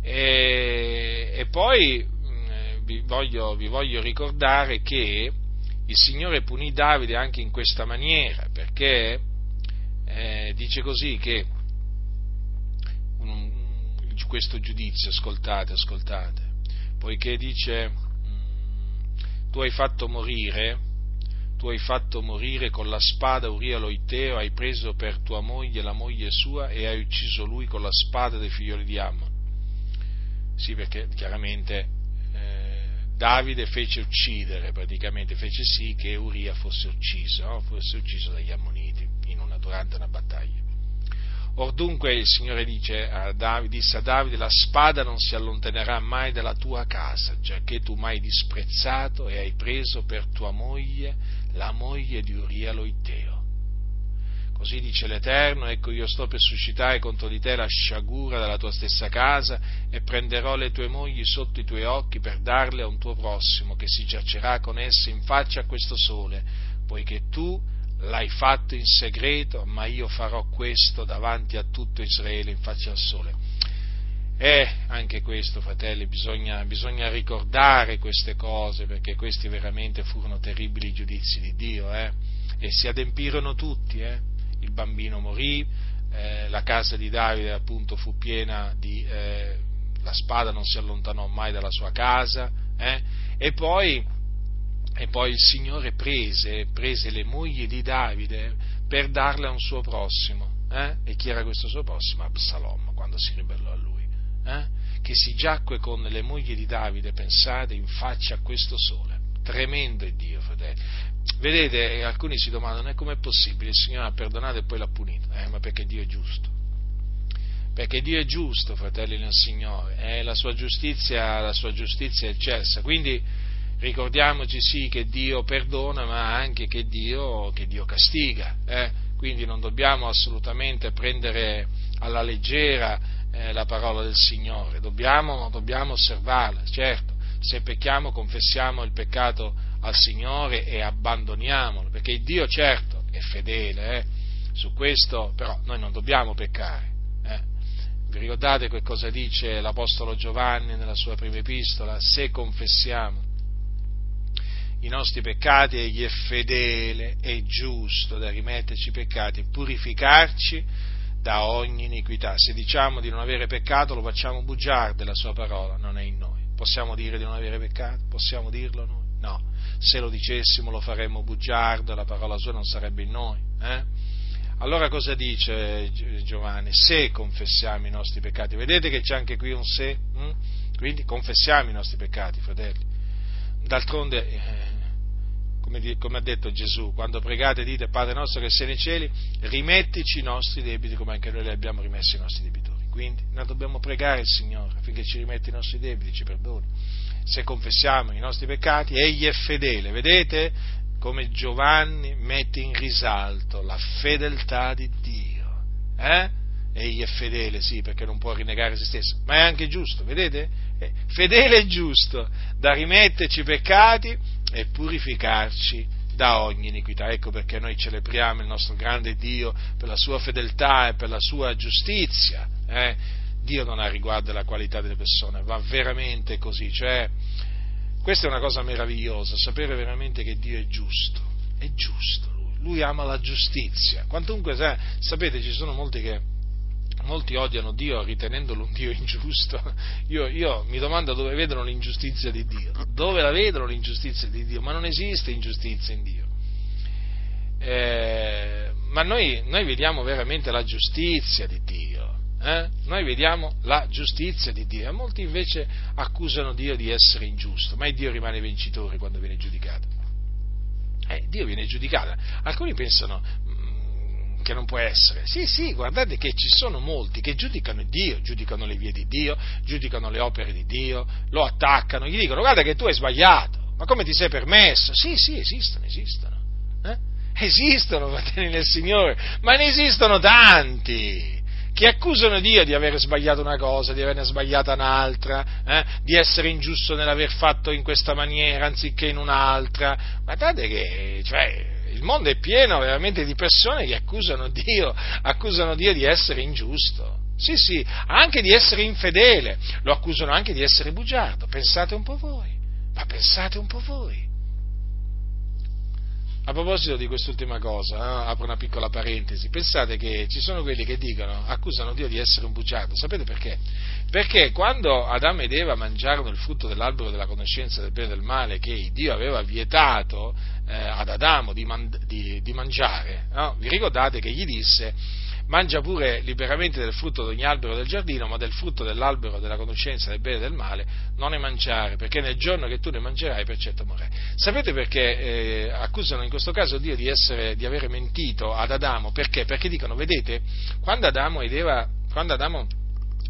Speaker 1: E, e poi mm, vi voglio, vi voglio ricordare che il Signore punì Davide anche in questa maniera, perché eh, dice così che questo giudizio, ascoltate, ascoltate, poiché dice mm, tu hai fatto morire, tu hai fatto morire con la spada Uria Loiteo, hai preso per tua moglie la moglie sua e hai ucciso lui con la spada dei figlioli di Ammon. Sì, perché chiaramente eh, Davide fece uccidere, praticamente fece sì che Uria fosse ucciso, no? fosse ucciso dagli Ammoniti durante una battaglia. Or dunque il Signore a Davide, disse a Davide, la spada non si allontanerà mai dalla tua casa, giacché tu m'hai disprezzato e hai preso per tua moglie la moglie di Uria Loiteo. Così dice l'Eterno, ecco io sto per suscitare contro di te la sciagura della tua stessa casa e prenderò le tue mogli sotto i tuoi occhi per darle a un tuo prossimo che si giacerà con esse in faccia a questo sole, poiché tu l'hai fatto in segreto, ma io farò questo davanti a tutto Israele in faccia al sole. E anche questo, fratelli, bisogna, bisogna ricordare queste cose perché questi veramente furono terribili giudizi di Dio eh? e si adempirono tutti. Eh? il bambino morì, eh, la casa di Davide appunto fu piena di... Eh, la spada non si allontanò mai dalla sua casa, eh, e, poi, e, poi, il Signore prese, prese, le mogli di Davide per darle a un suo prossimo. Eh? E chi era questo suo prossimo? Absalom, quando si ribellò a lui. Eh? Che si giacque con le mogli di Davide, pensate, in faccia a questo sole. Tremendo è Dio, fratelli. Vedete, alcuni si domandano, eh, com'è possibile? Il Signore ha perdonato e poi l'ha punito. Eh, ma perché Dio è giusto. Perché Dio è giusto, fratelli nel Signore, eh, la, sua giustizia, la sua giustizia è eccelsa. Quindi ricordiamoci sì che Dio perdona, ma anche che Dio, che Dio castiga. Eh? Quindi non dobbiamo assolutamente prendere alla leggera eh, la parola del Signore, dobbiamo, dobbiamo osservarla, certo. Se pecchiamo, confessiamo il peccato al Signore e abbandoniamolo, perché Dio certo è fedele, eh? su questo però noi non dobbiamo peccare. Eh? Vi ricordate che cosa dice l'Apostolo Giovanni nella sua prima epistola? Se confessiamo i nostri peccati, egli è fedele e giusto da rimetterci i peccati e purificarci da ogni iniquità. Se diciamo di non avere peccato lo facciamo bugiardo della sua parola, non è in noi. Possiamo dire di non avere peccato? Possiamo dirlo noi? No se lo dicessimo lo faremmo bugiardo, la parola sua non sarebbe in noi. Eh? Allora cosa dice Giovanni? Se confessiamo i nostri peccati, vedete che c'è anche qui un se? Hm? Quindi confessiamo i nostri peccati, fratelli. D'altronde, eh, come, come, ha detto Gesù, quando pregate dite Padre nostro che sei nei cieli, rimettici i nostri debiti come anche noi li abbiamo rimessi i nostri debitori. Quindi noi dobbiamo pregare il Signore affinché ci rimetta i nostri debiti, ci perdoni se confessiamo i nostri peccati, egli è fedele. Vedete come Giovanni mette in risalto la fedeltà di Dio. Eh? Egli è fedele, sì, perché non può rinnegare se stesso, ma è anche giusto, vedete? Fedele e giusto da rimetterci i peccati e purificarci da ogni iniquità. Ecco perché noi celebriamo il nostro grande Dio per la sua fedeltà e per la sua giustizia. Eh? Dio non ha riguardo alla qualità delle persone, va veramente così, cioè questa è una cosa meravigliosa, sapere veramente che Dio è giusto, è giusto, lui, lui ama la giustizia, quantunque sapete ci sono molti che, molti odiano Dio ritenendolo un Dio ingiusto. Io, io, mi domando dove vedono l'ingiustizia di Dio. Dove la vedono l'ingiustizia di Dio? Ma non esiste ingiustizia in Dio. Eh, ma noi, noi, vediamo veramente la giustizia di Dio. Eh? Noi vediamo la giustizia di Dio. Molti invece accusano Dio di essere ingiusto. Ma Dio rimane vincitore quando viene giudicato. Eh, Dio viene giudicato. Alcuni pensano, che non può essere. Sì, sì, guardate che ci sono molti che giudicano Dio, giudicano le vie di Dio, giudicano le opere di Dio, lo attaccano, gli dicono guarda che tu hai sbagliato, ma come ti sei permesso? Sì, sì, esistono, esistono. Eh? Esistono, fratelli del Signore, ma ne esistono tanti che accusano Dio di aver sbagliato una cosa, di averne sbagliata un'altra, eh? di essere ingiusto nell'aver fatto in questa maniera anziché in un'altra. Guardate che, cioè, il mondo è pieno veramente di persone che accusano Dio, accusano Dio di essere ingiusto. Sì, sì, anche di essere infedele, lo accusano anche di essere bugiardo. Pensate un po' voi, ma pensate un po' voi. A proposito di quest'ultima cosa, eh, apro una piccola parentesi, pensate che ci sono quelli che dicono, accusano Dio di essere un bugiardo, sapete perché? Perché quando Adamo ed Eva mangiarono il frutto dell'albero della conoscenza del bene e del male che Dio aveva vietato eh, ad Adamo di, man- di, di mangiare, no? vi ricordate che gli disse mangia pure liberamente del frutto di ogni albero del giardino, ma del frutto dell'albero della conoscenza del bene e del male non ne mangiare, perché nel giorno che tu ne mangerai per certo morrai. Sapete perché eh, accusano in questo caso Dio di, essere, di avere mentito ad Adamo? Perché? Perché dicono, vedete, quando Adamo ed Eva, quando Adamo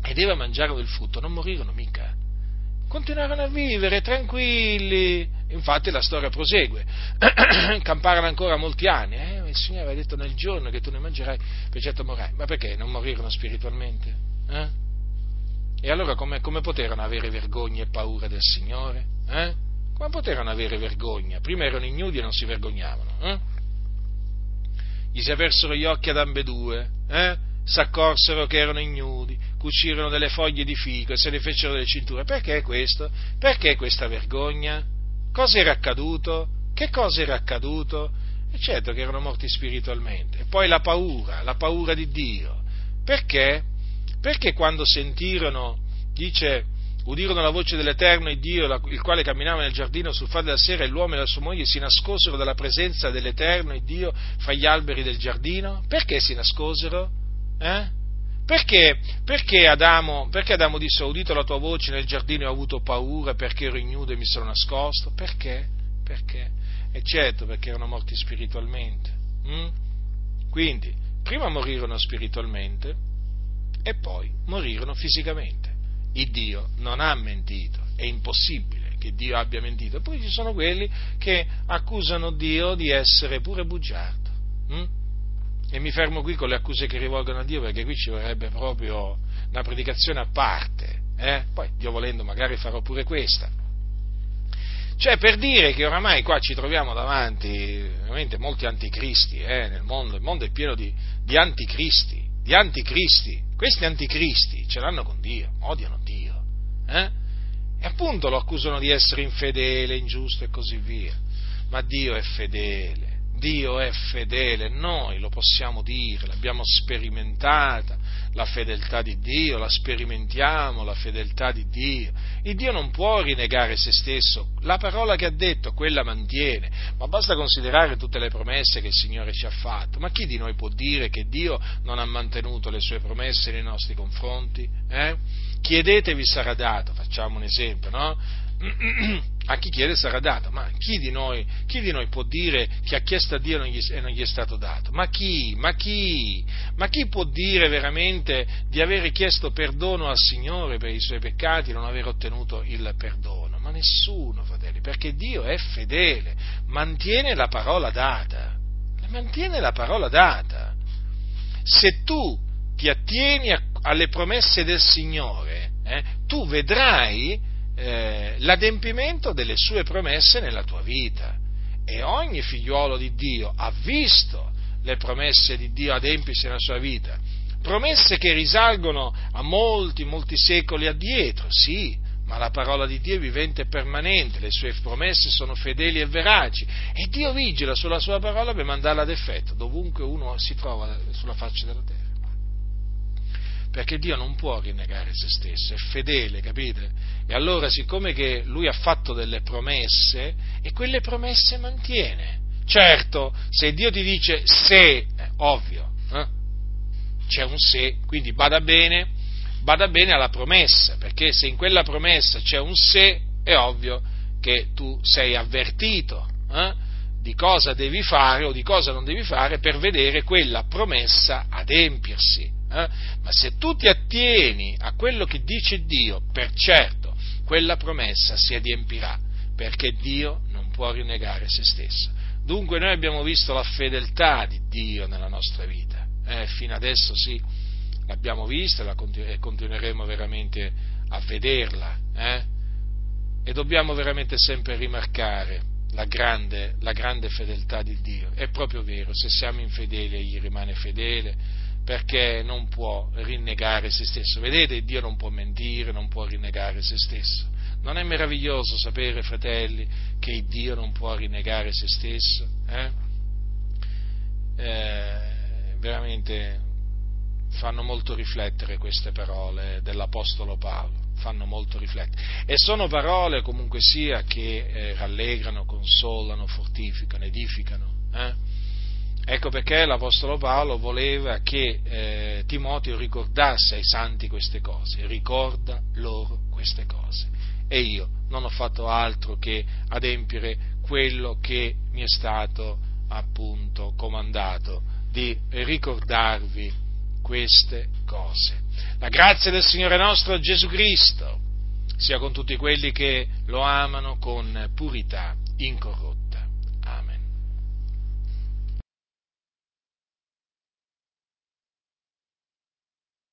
Speaker 1: ed Eva mangiarono il frutto non morirono mica, continuarono a vivere tranquilli, Infatti la storia prosegue, camparono ancora molti anni, eh? il Signore aveva detto nel giorno che tu ne mangerai, per certo morrai, ma perché non morirono spiritualmente? Eh? E allora come, come, poterono avere vergogna e paura del Signore? Eh? Come poterono avere vergogna? Prima erano ignudi e non si vergognavano. Eh? Gli si apersero gli occhi ad ambedue, eh? s'accorsero che erano ignudi, cucirono delle foglie di fico e se ne fecero delle cinture. Perché questo? Perché questa vergogna? Cosa era accaduto? Che cosa era accaduto? E certo che erano morti spiritualmente. E poi la paura, la paura di Dio. Perché? Perché quando sentirono, dice, udirono la voce dell'Eterno e Dio, il quale camminava nel giardino sul fare della sera, e l'uomo e la sua moglie si nascosero dalla presenza dell'Eterno e Dio fra gli alberi del giardino? Perché si nascosero? Eh? Perché, perché, Adamo, perché Adamo disse ho udito la tua voce nel giardino e ho avuto paura perché ero ignudo e mi sono nascosto? Perché? Perché? E certo perché erano morti spiritualmente. Mm? Quindi, prima morirono spiritualmente e poi morirono fisicamente. Il Dio non ha mentito, è impossibile che Dio abbia mentito. Poi ci sono quelli che accusano Dio di essere pure bugiardo. Mm? E mi fermo qui con le accuse che rivolgono a Dio perché qui ci vorrebbe proprio una predicazione a parte. Eh? Poi, Dio volendo, magari farò pure questa. Cioè, per dire che oramai qua ci troviamo davanti veramente molti anticristi eh, nel mondo, il mondo è pieno di, di anticristi, di anticristi. Questi anticristi ce l'hanno con Dio, odiano Dio. Eh? E appunto lo accusano di essere infedele, ingiusto e così via. Ma Dio è fedele Dio è fedele, noi lo possiamo dire, l'abbiamo sperimentata, la fedeltà di Dio, la sperimentiamo, la fedeltà di Dio. Il Dio non può rinnegare se stesso, la parola che ha detto, quella mantiene, ma basta considerare tutte le promesse che il Signore ci ha fatto. Ma chi di noi può dire che Dio non ha mantenuto le sue promesse nei nostri confronti? Eh? Chiedetevi sarà dato, facciamo un esempio, no? A chi chiede sarà dato, ma chi di, noi, chi di noi può dire che ha chiesto a Dio e non, gli è stato dato? Ma chi? Ma chi? Ma chi può dire veramente di avere chiesto perdono al Signore per i suoi peccati e non aver ottenuto il perdono? Ma nessuno, fratelli, perché Dio è fedele, mantiene la parola data, mantiene la parola data. Se tu ti attieni a, alle promesse del Signore, eh, tu vedrai eh, l'adempimento delle sue promesse nella tua vita. E ogni figliuolo di Dio ha visto le promesse di Dio adempiersi nella sua vita. Promesse che risalgono a molti, molti secoli addietro, sì, ma la parola di Dio è vivente e permanente, le sue promesse sono fedeli e veraci e Dio vigila sulla sua parola per mandarla ad effetto dovunque uno si trova sulla faccia della terra. Perché Dio non può rinnegare se stesso, è fedele, capite? E allora, siccome che lui ha fatto delle promesse, e quelle promesse mantiene. Certo, se Dio ti dice se, eh, ovvio, eh? c'è un se, quindi bada bene, bada bene alla promessa, perché se in quella promessa c'è un se, è ovvio che tu sei avvertito eh, di cosa devi fare o di cosa non devi fare per vedere quella promessa adempiersi. Eh? Ma se tu ti attieni a quello che dice Dio, per certo quella promessa si adempirà, perché Dio non può rinnegare se stesso. Dunque noi abbiamo visto la fedeltà di Dio nella nostra vita, eh? fino adesso sì, l'abbiamo vista e continueremo veramente a vederla. Eh? E dobbiamo veramente sempre rimarcare la grande, la grande fedeltà di Dio. È proprio vero, se siamo infedeli egli rimane fedele perché non può rinnegare se stesso. Vedete, Dio non può mentire, non può rinnegare se stesso. Non è meraviglioso sapere, fratelli, che Dio non può rinnegare se stesso? Eh? Eh, veramente fanno molto riflettere queste parole dell'Apostolo Paolo fanno molto riflettere. E sono parole comunque sia che eh, rallegrano, consolano, fortificano, edificano. Eh? Ecco perché l'Apostolo Paolo voleva che eh, Timoteo ricordasse ai santi queste cose, ricorda loro queste cose. E io non ho fatto altro che adempiere quello che mi è stato appunto comandato di ricordarvi queste cose. La grazia del Signore nostro Gesù Cristo sia con tutti quelli che lo amano con purità incorrotta.